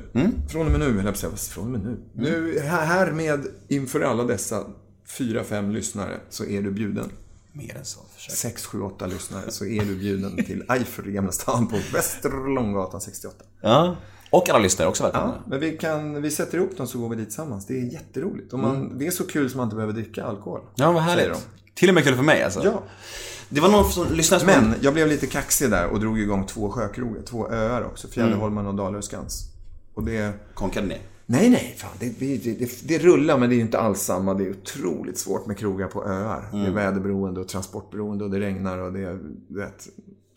Från och med nu, höll jag säga. Från och med nu. Nu, här här med inför alla dessa fyra, fem lyssnare så är du bjuden. Mer än så. Försök. Sex, sju, åtta lyssnare så är du bjuden till [laughs] Eifer i Gamla stan på Väster Långgatan 68. Ja. Och alla lyssnare också välkomna. Ja, men vi, kan, vi sätter ihop dem så går vi dit tillsammans. Det är jätteroligt. Och man, Det är så kul som man inte behöver dricka alkohol. Mm. Ja, vad härligt. Till och med kul för mig alltså. Ja. Det var någon som lyssnade som... Men jag blev lite kaxig där och drog igång två sjökrogar, två öar också. Fjäderholmen och Dalhöskans. Och det... Konkade ni? Nej, nej, fan. Det, det, det, det rullar men det är ju inte alls samma. Det är otroligt svårt med krogar på öar. Det är väderberoende och transportberoende och det regnar och det är, vet.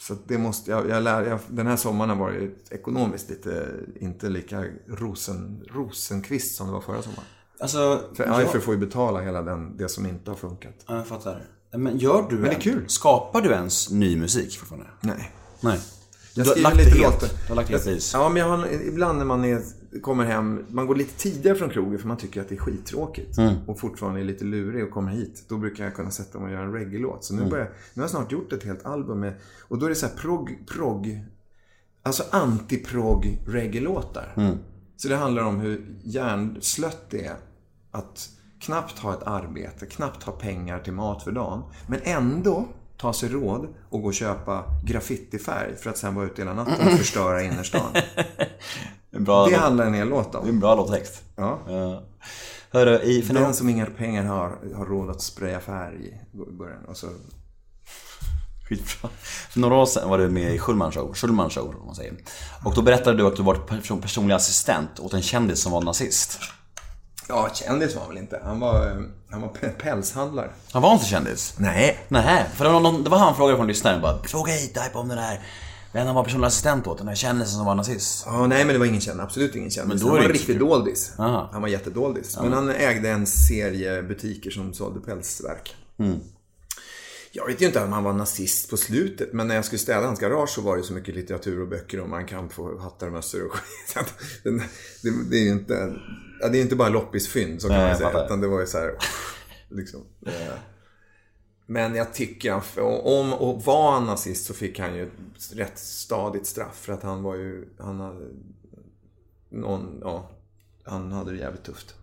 Så det måste, jag, jag lär, jag, den här sommaren har varit ekonomiskt lite, inte lika rosen, rosenkvist som det var förra sommaren. Alltså... För jag- Eifer får ju betala hela den, det som inte har funkat. Ja, jag fattar. Men gör du det är kul. Skapar du ens ny musik fortfarande? Nej. Nej. Jag du har lagt lite helt. låtar. Du har lagt det helt is. Ja, men jag har, ibland när man är, kommer hem, man går lite tidigare från krogen för man tycker att det är skittråkigt. Mm. Och fortfarande är lite lurig och kommer hit. Då brukar jag kunna sätta mig och göra en reggae-låt. Så nu, Mm. börjar, nu har jag snart gjort ett helt album med, och då är det så här prog, prog, alltså anti-prog reggae-låtar. Mm. Så det handlar om hur hjärnslött det är att knappt ha ett arbete, knappt ha pengar till mat för dagen. Men ändå ta sig råd och gå och köpa graffitifärg för att sen vara ute hela natten [laughs] och förstöra innerstan. Det låt- handlar en hel låt det är om. en bra låttext. Ja. Ja. Hörru, i, för några, Den som inga pengar har, har råd att spraya färg i början. Och så, Skitbra. För några år sedan var du med i Schulman show, Schulman show om man säger. Och då berättade du att du varit person, personlig assistent åt en kändis som var nazist. Ja, kändis var han väl inte. Han var, eh, han var pälshandlare. Han var inte kändis? Nej. Nej, för det var, någon, det var han frågade från lyssnaren bara Fråga hit Hype om den där Vem han var personlig assistent åt, den där kändisen som var nazist. Ja, nej men det var ingen känd, absolut ingen kändis. Han var riktigt kul. doldis. Aha. Han var jättedoldis. Men han ägde en serie butiker som sålde pälsverk. Mm. Jag vet ju inte om han var nazist på slutet, men när jag skulle städa hans garage så var det så mycket litteratur och böcker om man kan få hattar och mössor och [laughs] skit. Det, det är ju inte, ja, det är inte bara loppisfynd, så kan Nej, man säga. Utan det var ju så här, [laughs] liksom. eh. Men jag tycker om och var han nazist så fick han ju ett rätt stadigt straff. För att han var ju, han hade, någon, ja, han hade det jävligt tufft.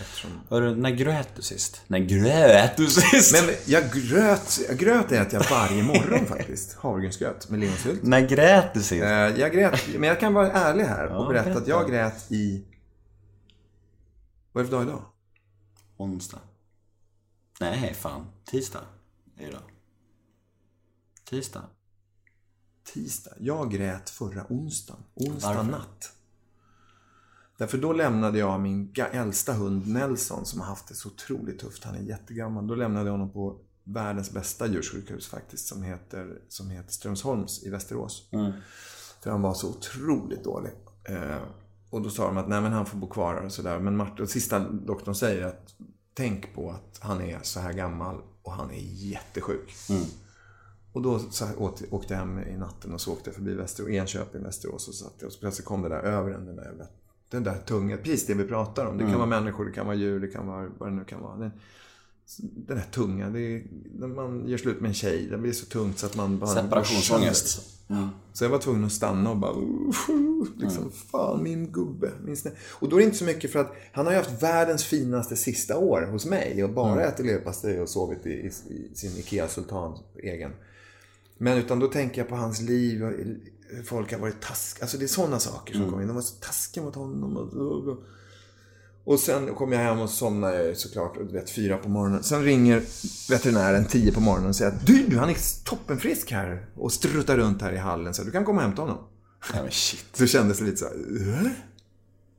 Eftersom... Hörru, när grät du sist? När grät du sist? Men jag gröt, jag gröt äter jag varje morgon faktiskt. Havregrynsgröt med lingonsylt. När grät du sist? Eh, Jag grät, men jag kan vara ärlig här och Ja, berätta att jag grät i... Vad är det för dag idag? Onsdag. Nej, fan. Tisdag. Är då? Tisdag. Tisdag. Jag grät förra onsdagen. Onsdag Varför? natt. Därför då lämnade jag min äldsta hund Nelson som har haft det så otroligt tufft. Han är jättegammal. Då lämnade jag honom på världens bästa djursjukhus faktiskt. Som heter, som heter Strömsholms i Västerås. För han var så otroligt dålig. Eh, och då sa de att nej men han får bo kvar och sådär. Men Martin, sista doktorn säger att tänk på att han är så här gammal och han är jättesjuk. Och då så åkte jag hem i natten och så åkte jag förbi Västerås, Enköping, Västerås och satt jag och så plötsligt kom det där över en, den där jävla, den där tunga, precis det vi pratar om. Det kan vara människor, det kan vara djur, det kan vara vad det nu kan vara. Den, den där tunga, det är, när man gör slut med en tjej, det blir så tungt så att man bara... Separationsångest. Så jag var tvungen att stanna och bara... [laughs] Liksom, Fan, min gubbe. Min snä. Och då är det inte så mycket för att han har ju haft världens finaste sista år hos mig och bara ätit leverpastej och sovit i, i, i sin Ikea Sultan egen. Men utan då tänker jag på hans liv och folk har varit taskiga. Alltså det är sådana saker som kommer in. De var så taskiga mot honom. Och, och sen kom jag hem och somnade såklart, du vet, fyra på morgonen. Sen ringer veterinären tio på morgonen och säger att du, han är toppenfrisk här och struttar runt här i hallen så du kan komma och hämta honom. Nej men shit. [laughs] Så kändes det lite så här, "Äh?"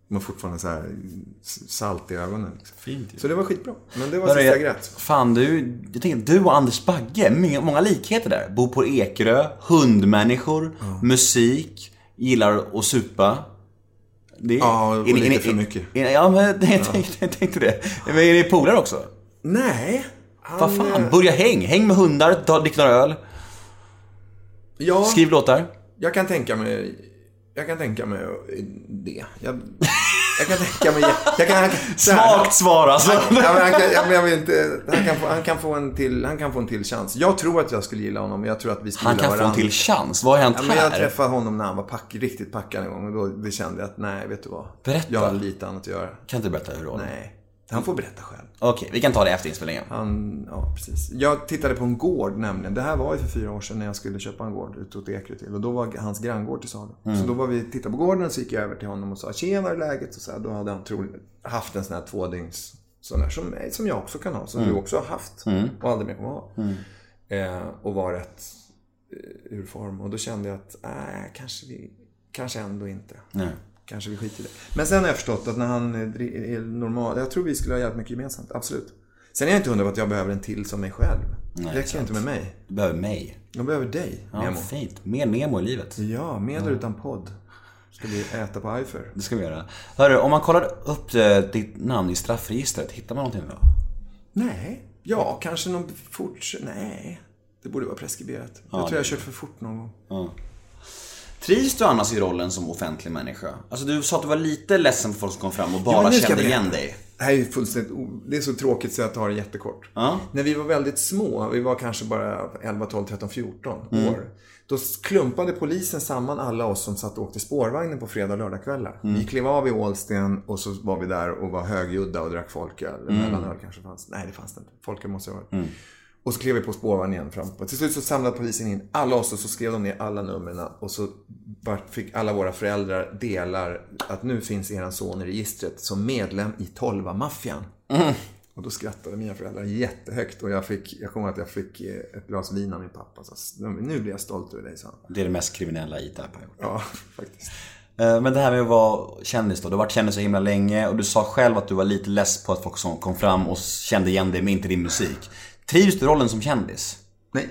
Man fortfarande så här salt i ögonen. Fint ju. Så det var skitbra. Men det var sista jag jag, grät. fan du, jag tänker, du och Anders Bagge, många, likheter där. Bor på Ekerö, hundmänniskor, musik, gillar att supa. Det, Ja, och är ni- är lite ni- för mycket. är- Ja, men jag tänkte, jag tänkte det. Men är ni polare också? Nej. Vad fan, eh, börja häng. Häng med hundar, ta, drick några öl, Ja, skriv låtar. jag kan tänka mig... Jag kan tänka mig det. Jag, jag kan tänka mig... Jag kan, jag här. Svagt svar alltså. Ja, men han, kan, ja, men jag vill inte, han, kan få, han, kan få en till, han kan få en till chans. Jag tror att jag skulle gilla honom, men jag tror att vi skulle Han kan få en varandra. till chans. Vad har hänt Ja, men jag här? träffade honom när han var pack, riktigt packad en gång och då kände jag att nej, vet du vad? Berätta. Jag har lite annat att göra. Kan inte berätta hur det var? Nej. Han får berätta själv. Okej, vi kan ta det efter inspelningen. Han, ja precis. Jag tittade på en gård nämligen. Det här var ju för fyra år sedan när jag skulle köpa en gård ute åt Ekerö till. Och då var hans granngård till salu. Så då var vi tittade på gården och så gick jag över till honom och sa tjena hur är läget? Och så här, då hade han troligen haft en sån här tvådygns sån där som, som jag också kan ha. Som du också har haft. Och aldrig mer kommer ha. Eh, och var rätt eh, ur form. Och då kände jag att, nej, kanske vi, kanske ändå inte. Nej. Kanske vi skiter i det. Men sen har jag förstått att när han är normal, jag tror vi skulle ha jävligt mycket gemensamt, absolut. Sen är jag inte hundra på att jag behöver en till som mig själv. det räcker inte med mig. Du behöver mig. Jag behöver dig, Ja, Nemo. fint. Mer Nemo i livet. Ja, med eller utan podd. Ska vi äta på Eifer? Det ska vi göra. Hörru, om man kollar upp eh, ditt namn i straffregistret, hittar man någonting då? Nej. Ja, kanske någon fort... Nej. Det borde vara preskriberat. jag tror det- jag har kört för fort någon gång. Trivs du annars i rollen som offentlig människa? Alltså du sa att du var lite ledsen för folk som kom fram och bara ska kände igen dig. Det här är fullständigt, det är så tråkigt så jag tar det jättekort. Ja. När vi var väldigt små, vi var kanske bara 11, 12, 13, 14 Mm. år. Då klumpade polisen samman alla oss som satt och åkte spårvagnen på fredag och lördagskvällar. Mm. Vi klev av i Ålsten och så var vi där och var högljudda och drack folköl. Mm. Mellanöl kanske fanns. Nej, det fanns det inte. Folköl måste jag ha Och så klev vi på spårvagnen igen fram. Till slut så samlade polisen in alla oss och så skrev de ner alla numren. Och så fick alla våra föräldrar delar att nu finns eran son i registret som medlem i Tolva-maffian. Och då skrattade mina föräldrar jättehögt och jag, fick, jag kommer ihåg att jag fick eh, ett glas vin av min pappa. Så, nu blir jag stolt över dig, sa han. Det är det mest kriminella ITAP har gjort. Ja, [laughs] faktiskt. Eh, Men det här med att vara kändis då. Du har varit kändis så himla länge och du sa själv att du var lite less på att folk som kom fram och kände igen dig men inte din musik. Trivs du rollen som kändis? Nej.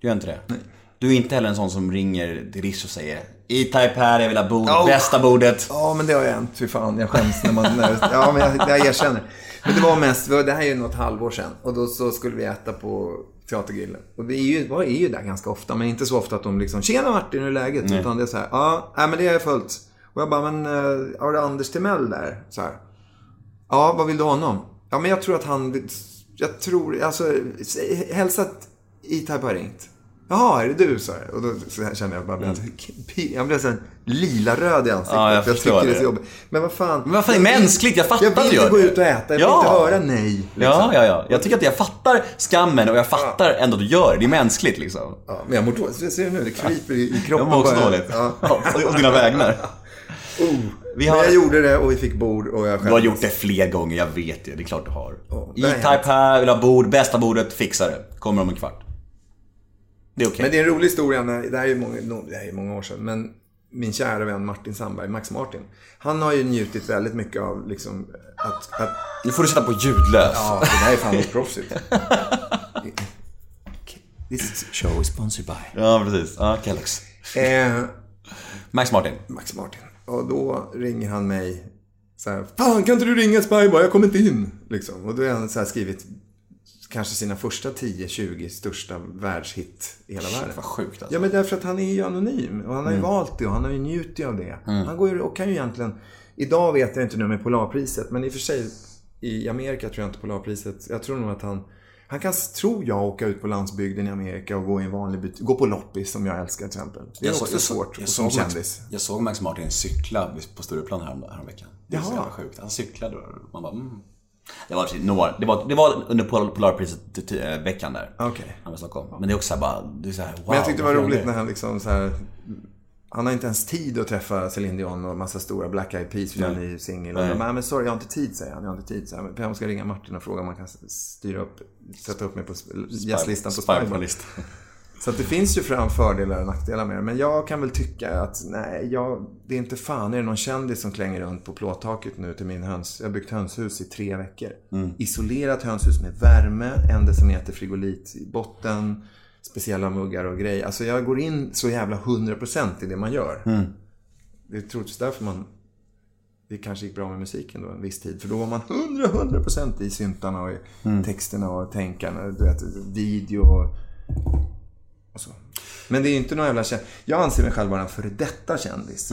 Du gör inte det? Nej. Du är inte heller en sån som ringer till Rish och säger E-Type här, jag vill ha bord, Oh. bästa bordet. Ja, men det har jag hänt. Fy fan, jag skäms när man... När, ja, men jag, jag erkänner. Men det var mest, det här är ju något halvår sedan. Och då så skulle vi äta på Teatergrillen. Och vi är ju, var är ju där ganska ofta, men inte så ofta att de liksom Tjena Martin, hur är läget? Utan det är så här, ja, nej, men det har jag följt. Och jag bara, men uh, har du Anders Timell där? Så här. Ja, vad vill du ha honom? Ja, men jag tror att han... Jag tror... Alltså, hälsa att E-Type har ringt. Jaha, är det du? Så här. Och då så kände jag bara, jag blev så lila-röd i ansiktet. Mm. Ja, jag förstår tycker det är det. så jobbigt. Men vad fan. Men vad fan, det är mänskligt, jag fattar Jag att du vill gör gå ut och äta, jag vill Ja. inte höra nej. liksom. Ja, ja, ja. Jag tycker att jag fattar skammen och jag fattar ändå att du gör det. Det är mänskligt liksom. Ja, men jag mår dåligt. Ser du nu? Det kryper i, i Jag kroppen. mår också bara. dåligt. Ja. Ja, och dina vägnar. Vi Men har... jag gjorde det och vi fick bord och jag Du har gjort det fler gånger, jag vet det. Det är klart du har. Har E-Type här, vill ha bord, bästa bordet, fixa det. Kommer om en kvart. Det är okej. Men det är en rolig historia. När, det här är ju många, det här är många år sedan. Men min kära vän Martin Sandberg, Max Martin. Han har ju njutit väldigt mycket av liksom att... att Nu får du sätta på ljudlös. ja, det där är fan oproffsigt. [laughs] This Show is sponsored by. Ja, precis. Ja, Kellogg's. eh, Max Martin. Max Martin. Och då ringer han mig så här, Fan kan inte du ringa Spybar? Jag kommer inte in. Liksom. Och då har han så skrivit kanske sina första 10-20 största världshit i hela världen. Vad sjukt alltså. Ja men därför att han är ju anonym. Och han har ju valt det och han har ju njutit av det. Han går ju och kan ju egentligen... Idag vet jag inte nu med Polarpriset. Men i och för sig i Amerika tror jag inte Polarpriset. Jag tror nog att han... Han kan, tror jag, åka ut på landsbygden i Amerika och gå i en vanlig butik. Gå på loppis som jag älskar till exempel. Det är Jag också såg- svårt jag som såg Max- kändis. Jag såg Max Martin cykla på Stureplan härom, häromveckan. Det var så jävla sjukt. Han cyklade och man bara mm. Det var, några, det var, det var under Polar- Polarpriset eh, veckan där. Okej. Han var i Stockholm. Men det är också bara, det är så här, wow. Men jag tyckte det var roligt när han liksom så här... Han har inte ens tid att träffa Celine Dion och massa stora Black Eyed Peas för den Nej. ny singel. Nej. Och de, "Nej, men sorry, jag har inte tid, säger han. Jag har inte tid, han. Jag ska ringa Martin och fråga om man kan styra upp, sätta upp mig på gästlistan på list. Så att det finns ju fram fördelar och nackdelar med det. Men jag kan väl tycka att nej, jag, det är inte fan är det någon kändis som klänger runt på plåttaket nu till min höns. Jag har byggt hönshus i tre veckor. Isolerat hönshus med värme, en decimeter frigolit i botten, speciella muggar och grejer. Alltså jag går in så jävla 100% i det man gör. Det är troligtvis därför man det kanske gick bra med musiken då en viss tid. För då var man 100-100% i syntarna och i texterna och tänkarna. Du vet, video och, och så. Men det är ju inte någon jävla kändis. Jag anser mig själv vara en före detta kändis.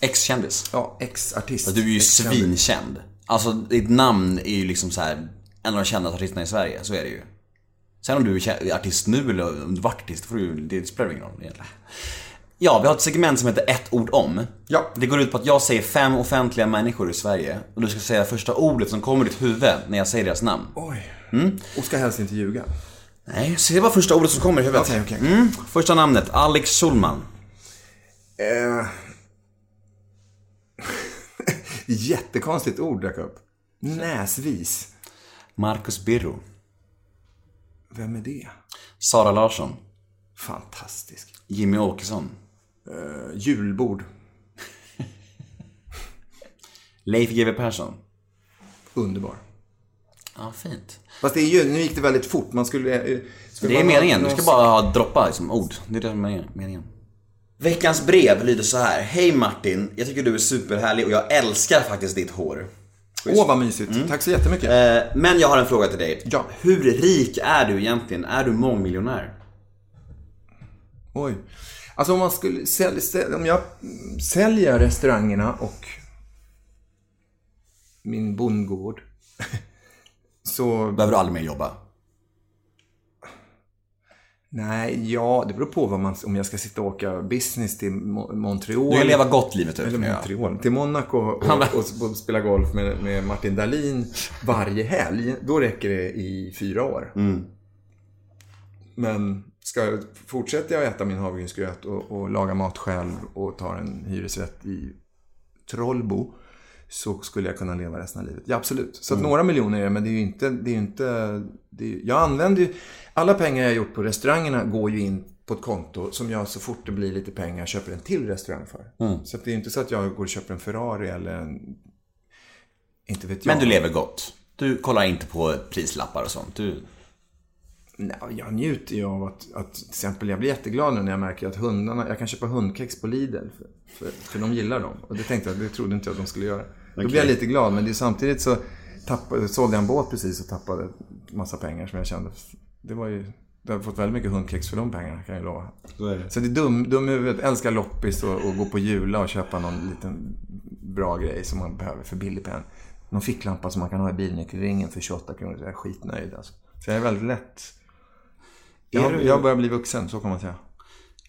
Ex-kändis. Ja, ex-artist. Du är ju svinkänd. Alltså ditt namn är ju liksom så här en av de kändaste artisterna i Sverige, så är det ju. Sen om du är artist nu eller om du varit artist, får du, det spelar ingen roll egentligen. Ja, vi har ett segment som heter ett ord om. Ja. Det går ut på att jag säger fem offentliga människor i Sverige och du ska säga första ordet som kommer i ditt huvud när jag säger deras namn. Oj. Mm. Och ska helst inte ljuga. Nej, säg bara första ordet som kommer i huvudet. Okej, okej. Mm. Första namnet, Alex Schulman. Eh... [laughs] Jättekonstigt ord dök upp. Näsvis. Marcus Birro. Vem är det? Sara Larsson. Fantastisk. Jimmy Åkesson. Eh, julbord. [laughs] Leif GW Persson. Underbar. Ja, fint. Fast det är ju, nu gick det väldigt fort. Man skulle... eh, skulle Det är meningen. Du ska bara ha droppa liksom, ord. Det är det som är meningen. Veckans brev lyder så här. Hej Martin, jag tycker du är superhärlig och jag älskar faktiskt ditt hår. Åh, vad mysigt. Tack så jättemycket. Eh, men jag har en fråga till dig. Ja. Hur rik är du egentligen? Är du mångmiljonär? Oj. Alltså om man skulle sälja, om jag säljer restaurangerna och min bondgård. [laughs] Så Behöver du aldrig mer jobba? Nej, ja, det beror på vad man, om jag ska sitta och åka business till Mo- Montreal. Du kan leva gott livet ut. Eller. Montreal. Till Monaco och, och, och spela golf med, med Martin Dahlin varje helg. Då räcker det i fyra år. Men ska, fortsätter jag äta min havregrynsgröt och, och laga mat själv och tar en hyresrätt i Trollbo så skulle jag kunna leva resten av livet. Ja, absolut. Så att några miljoner är det, men det är ju inte... Det är inte det är, jag använder ju... Alla pengar jag gjort på restaurangerna går ju in på ett konto som jag så fort det blir lite pengar köper en till restaurang för. Så att det är inte så att jag går och köper en Ferrari eller en... Inte vet jag. Men du lever gott. Du kollar inte på prislappar och sånt. Du... Nej, jag njuter ju av att, att till exempel jag blir jätteglad nu när jag märker att hundarna, jag kan köpa hundkex på Lidl. För, för, för de gillar dem. Och det tänkte jag, det trodde inte jag att de skulle göra. Då blir jag lite glad, men det är samtidigt så tappade, sålde jag en båt precis och tappade massa pengar som jag kände. Det var ju, jag har fått väldigt mycket hundkex för de pengarna kan jag lova. Så är det. Så det är dum, dum huvudet. Älskar loppis och, och gå på Jula och köpa någon liten bra grej som man behöver för billig penn. Någon ficklampa som man kan ha i bilnyckelringen för 28 kronor. Jag är skitnöjd alltså. Så jag är väldigt lätt. Jag, du- jag börjar bli vuxen, så kan man säga.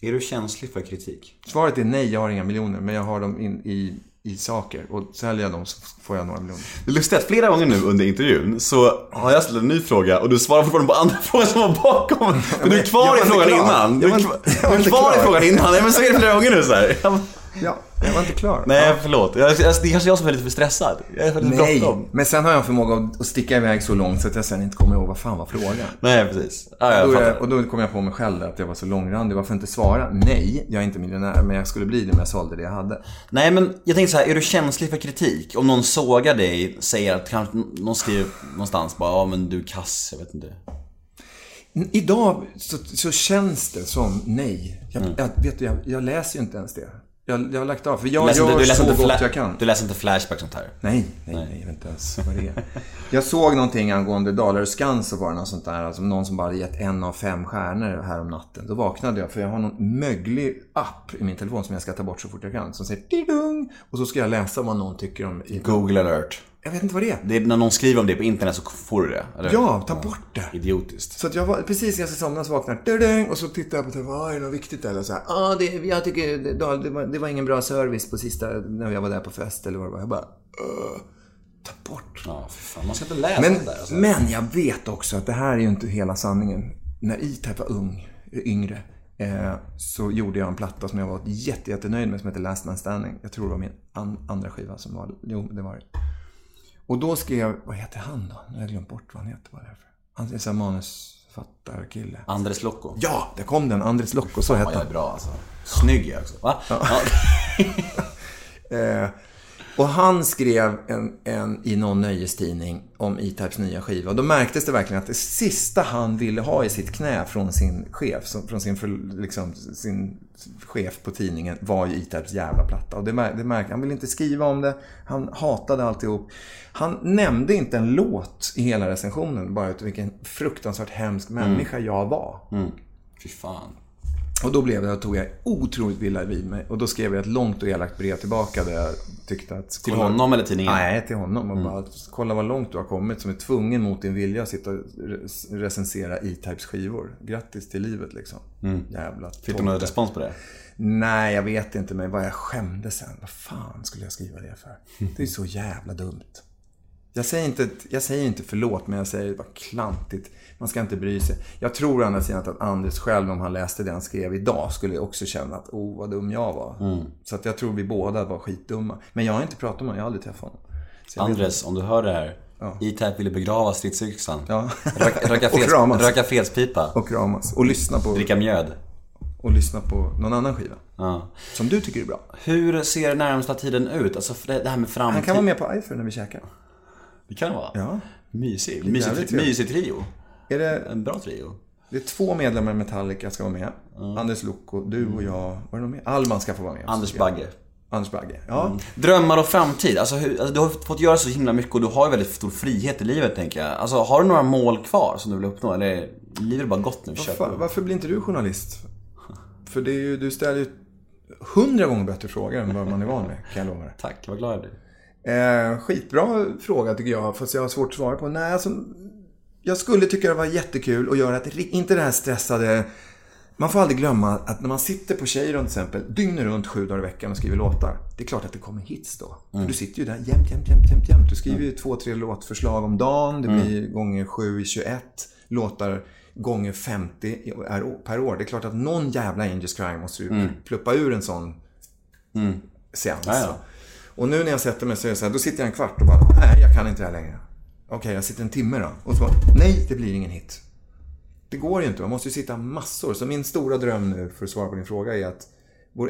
Är du känslig för kritik? Svaret är nej, jag har inga miljoner. Men jag har dem in, i, i saker. Och säljer jag dem så får jag några miljoner. Det är lustigt att flera gånger nu under intervjun så har jag ställt en ny fråga och du svarar fortfarande på andra [laughs] frågan som var bakom. Men du är kvar var i frågan innan. Du är var kvar, är i frågan innan. Nej men så är det flera gånger nu så här. Ja, jag var inte klar. Nej förlåt. Jag, det är kanske jag som är lite för stressad. Jag är för lite Nej, bråttom. men sen har jag en förmåga att, sticka iväg så långt så att jag sen inte kommer ihåg vad fan var frågan. Nej precis. Ja, jag Då är fattar. jag, och då kom jag på mig själv att jag var så långrandig. Varför inte svara? Nej, jag är inte miljonär, men jag skulle bli det om jag sålde det jag hade. Nej men jag tänkte så här, är du känslig för kritik? Om någon sågar dig, säger att kanske någon skriver någonstans bara ja men du är kass, jag vet inte. Idag så, så känns det som nej. Jag, jag, vet du, jag, jag läser ju inte ens det. Jag, jag har lagt av, för jag läser, gör inte, så gott jag kan. du läser inte Flashback sånt här? Nej, nej, nej, jag vet inte ens vad det är. Jag såg någonting angående Dalarö Skans och var det något sånt där. Alltså någon som bara gett en av fem stjärnor här om natten. Då vaknade jag för jag har någon möglig app i min telefon som jag ska ta bort så fort jag kan. Som säger didung Och så ska jag läsa vad någon tycker om... Google alert. Jag vet inte vad det är. Det är när någon skriver om det på internet så får du det, eller? Ja, ta bort det. Idiotiskt. Så att jag var, precis när jag ska somna så vaknar jag, och så tittar jag på ah, är det något viktigt eller så här, ah, det, jag tycker det, det, var, det var ingen bra service på sista, när jag var där på fest eller vad det var. Jag bara, "Ugh, ta bort. Ja, fan. Man ska inte läsa Men, det där. Alltså. men jag vet också att det här är ju inte hela sanningen. När E-Type var ung, yngre, eh, så gjorde jag en platta som jag var jätte, jättenöjd med som heter Last Man Standing. Jag tror det var min an, andra skiva som var, jo det var det. Och då skrev, vad heter han då? Nu har jag glömt bort vad han heter. Vad det är för. Han är en manusförfattarkille. Andres Loco. Ja, där kom den. Andres Locco, så hette Ja, jag han. är bra alltså. Snygg jag också. Va? Ja. [laughs] Eh, och han skrev en, en, i någon nöjestidning om E-Types nya skiva. Och då märktes det verkligen att det sista han ville ha i sitt knä från sin chef, från sin, för, liksom, sin chef på tidningen, var ju E-Types jävla platta. Och det, mär, det märkte han. ville inte skriva om det. Han hatade alltihop. Han nämnde inte en låt i hela recensionen, bara ut vilken fruktansvärt hemsk människa jag var. Fy fan. Och då blev det, tog jag otroligt illa vid mig. Och då skrev jag ett långt och elakt brev tillbaka där jag tyckte att... Till honom eller tidningen? Nej, till honom. Och bara, kolla vad långt du har kommit som är tvungen mot din vilja att sitta och re- recensera E-Types skivor. Grattis till livet liksom. Jävla Fick du någon respons på det? Nej, jag vet inte. Men vad jag skämdes sen. Vad fan skulle jag skriva det för? Det är så jävla dumt. Jag säger, inte, jag säger inte förlåt, men jag säger bara klantigt. Man ska inte bry sig. Jag tror å andra sidan att Anders själv, om han läste det han skrev idag, skulle också känna att oh, vad dum jag var. Så att jag tror vi båda var skitdumma. Men jag har inte pratat med honom, jag har aldrig träffat honom. Andres, om du hör det här. E-Type ville begrava stridsyxan. Ja. Röka, röka, [laughs] kramas. röka fredspipa. Och kramas. Och lyssna på, Dricka mjöd. och lyssna på någon annan skiva. Ja. Som du tycker är bra. Hur ser närmsta tiden ut? Alltså det det här med framtid. Han kan vara med på iPhone när vi käkar. Det kan det vara. Ja. Mysig. Mysig, mysig trio. Är det, En bra trio. det är två medlemmar i Metallica ska vara med. Anders Locko, du och jag. Var det någon mer? Alman ska få vara med. Anders Bagge. Anders Bagge. Ja. Drömmar och framtid. Alltså, hur, alltså, du har fått göra så himla mycket och du har ju väldigt stor frihet i livet tänker jag. Alltså, har du några mål kvar som du vill uppnå? Eller är livet bara gott nu? Varför, varför blir inte du journalist? För det är ju, du ställer ju hundra gånger bättre frågor än vad man är van med, kan jag lova dig. Tack, vad glad jag blir. Eh, skitbra fråga tycker jag, fast jag har svårt att svara på. Nej, alltså, jag skulle tycka det var jättekul att göra ett, inte det här stressade man får aldrig glömma att när man sitter på Cheiron till exempel, dygnet runt sju dagar i veckan och skriver låtar. Det är klart att det kommer hits då. För du sitter ju där jämt, jämt, jämt, jämt, jämt. Du skriver ju två, tre låtförslag om dagen. Det blir gånger sju i 21. Låtar gånger 50 är- per år. Det är klart att någon jävla Angels Cry måste ju pluppa ur en sån seans. Ja, ja. Och nu när jag sätter mig så är det så här, då sitter jag en kvart och bara, nej jag kan inte det här längre. Okej, jag sitter en timme då. Och så bara, nej det blir ingen hit. Det går ju inte, man måste ju sitta massor. Så min stora dröm nu, för att svara på din fråga, är att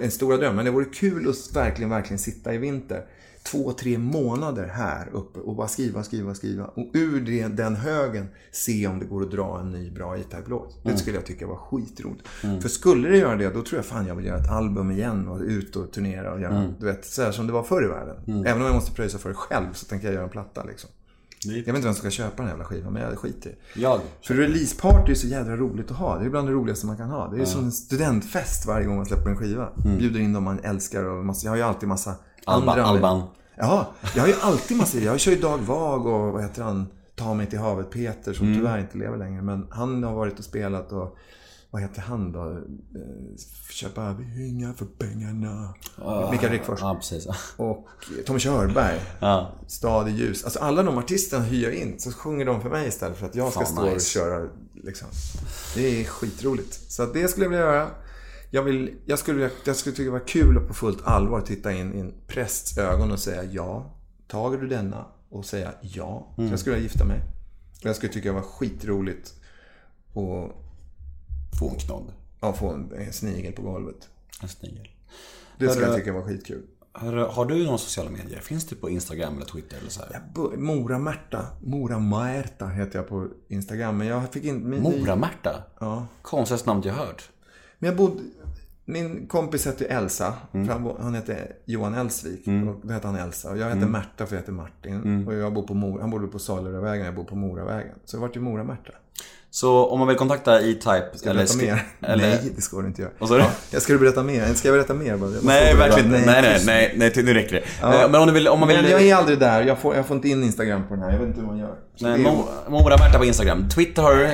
en stora dröm, men det vore kul att verkligen, verkligen sitta i vinter. Två, tre månader här uppe och bara skriva, skriva, skriva. Och ur det, den högen se om det går att dra en ny bra E-Type-låt. Det skulle jag tycka var skitroligt. För skulle det göra det, då tror jag fan jag vill göra ett album igen och ut och turnera och göra, du vet, så här som det var förr i världen. Även om jag måste pröjsa för det själv så tänker jag göra en platta liksom. Jag vet inte vem som ska köpa den jävla skivan, men jag skiter i det. Jag. För releaseparty är så jävla roligt att ha. Det är bland det roligaste man kan ha. Det är som en studentfest varje gång man släpper en skiva. Bjuder in dem man älskar och massa, jag har ju alltid massa Andra... Alban. Ja, jag har ju alltid massa Jag kör ju Dag Vag och vad heter han? Ta mig till havet, Peter som Mm. tyvärr inte lever längre. Men han har varit och spelat och vad heter han då? Eh, Köpa vingar för pengarna. Mikael Rickfors. Ja, precis. [laughs] Och Tommy Körberg. Ja. Stad i ljus. Alltså alla de artisterna hyr jag in. Så sjunger de för mig istället för att jag ska Fan, stå och nice. köra. Liksom. Det är skitroligt. Så det skulle jag vilja göra. Jag, vill, jag, skulle, jag skulle tycka det var kul att på fullt allvar titta in i en prästs ögon och säga ja. Tager du denna? Och säga ja. Så jag skulle gifta mig. Jag skulle tycka det var skitroligt att Få en knodd. ja, få en, snigel på golvet. En snigel. Det skulle jag tycka var skitkul. Har du några sociala medier? Finns du på Instagram eller Twitter eller så här? Bu- Mora-Märta. Mora-Märta heter jag på Instagram. Men jag fick in... min- Mora-Märta? Ja. Konstigaste namn jag hört. Men jag bodde... Min kompis hette ju Elsa. Mm. Han, hette Johan Elsvik. Och då hette han Elsa. Och jag hette Mm. Märta för jag heter Martin. Och jag bor på Mora. Han bodde på Saluravägen. Jag bor på Moravägen. Så det vart ju Mora-Märta. Så om man vill kontakta E-Type Ska jag berätta mer? Eller... Nej, det ska du inte göra. Vad sa du? Jag ska du berätta mer? Ska jag berätta mer? Jag Nej, verkligen inte. Nej, nej, nej, nej, nu räcker det. Ja. Eh, Men om du vill, om man vill... Men jag är aldrig där. Jag får, jag får inte in Instagram på den här. Jag vet inte hur man gör. Så Nej, är- Mo- Mora-Märta på Instagram. Twitter har du?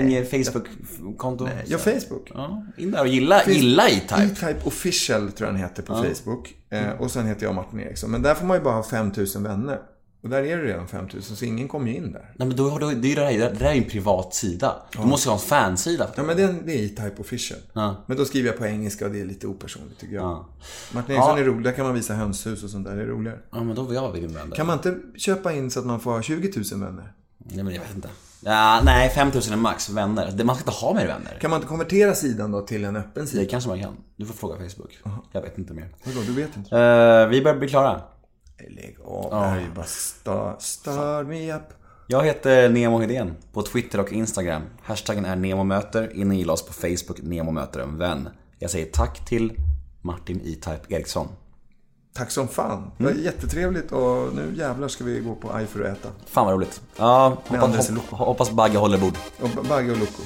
Inget Facebook-konto? Ja, Facebook. Ja, in där och gilla, gilla E-Type. E-Type Official tror jag den heter på Facebook. Eh, och sen heter jag Martin Eriksson. Men där får man ju bara ha 5000 vänner. Och där är det redan 5000, så ingen kommer ju in där. Nej men då har du, det är ju det, det där är en privat sida. Du måste ju ha en fansida. Ja, men det är, det är E-Type Official. Ja. Men då skriver jag på engelska och det är lite opersonligt tycker jag. Ja. Martin Eriksson Ja. är rolig. Där kan man visa hönshus och sånt där. Det är roligare. Ja men då vill jag din vän. Kan man inte köpa in så att man får ha 20 000 vänner? Nej men jag vet inte. Ja, nej, 5000 är max vänner. Det- Man ska inte ha mer vänner. Kan man inte konvertera sidan då till en öppen Det sida? kanske man kan. Du får fråga Facebook. Jag vet inte mer. Vadå, du vet inte? Eh, vi börjar bli klara. Lägg av. Det här är ju bara stör, stör me up. Jag heter Nemo Hedén på Twitter och Instagram. Hashtaggen är NEMOMÖTER. In och gilla oss på Facebook, Nemo möter en vän. Jag säger tack till Martin E-Type Eriksson. Tack som fan. Det var jättetrevligt och nu jävlar ska vi gå på Aj för att äta. Fan vad roligt. Ja, hoppas, hoppas Bagge håller bord. Och Bagge och Loco.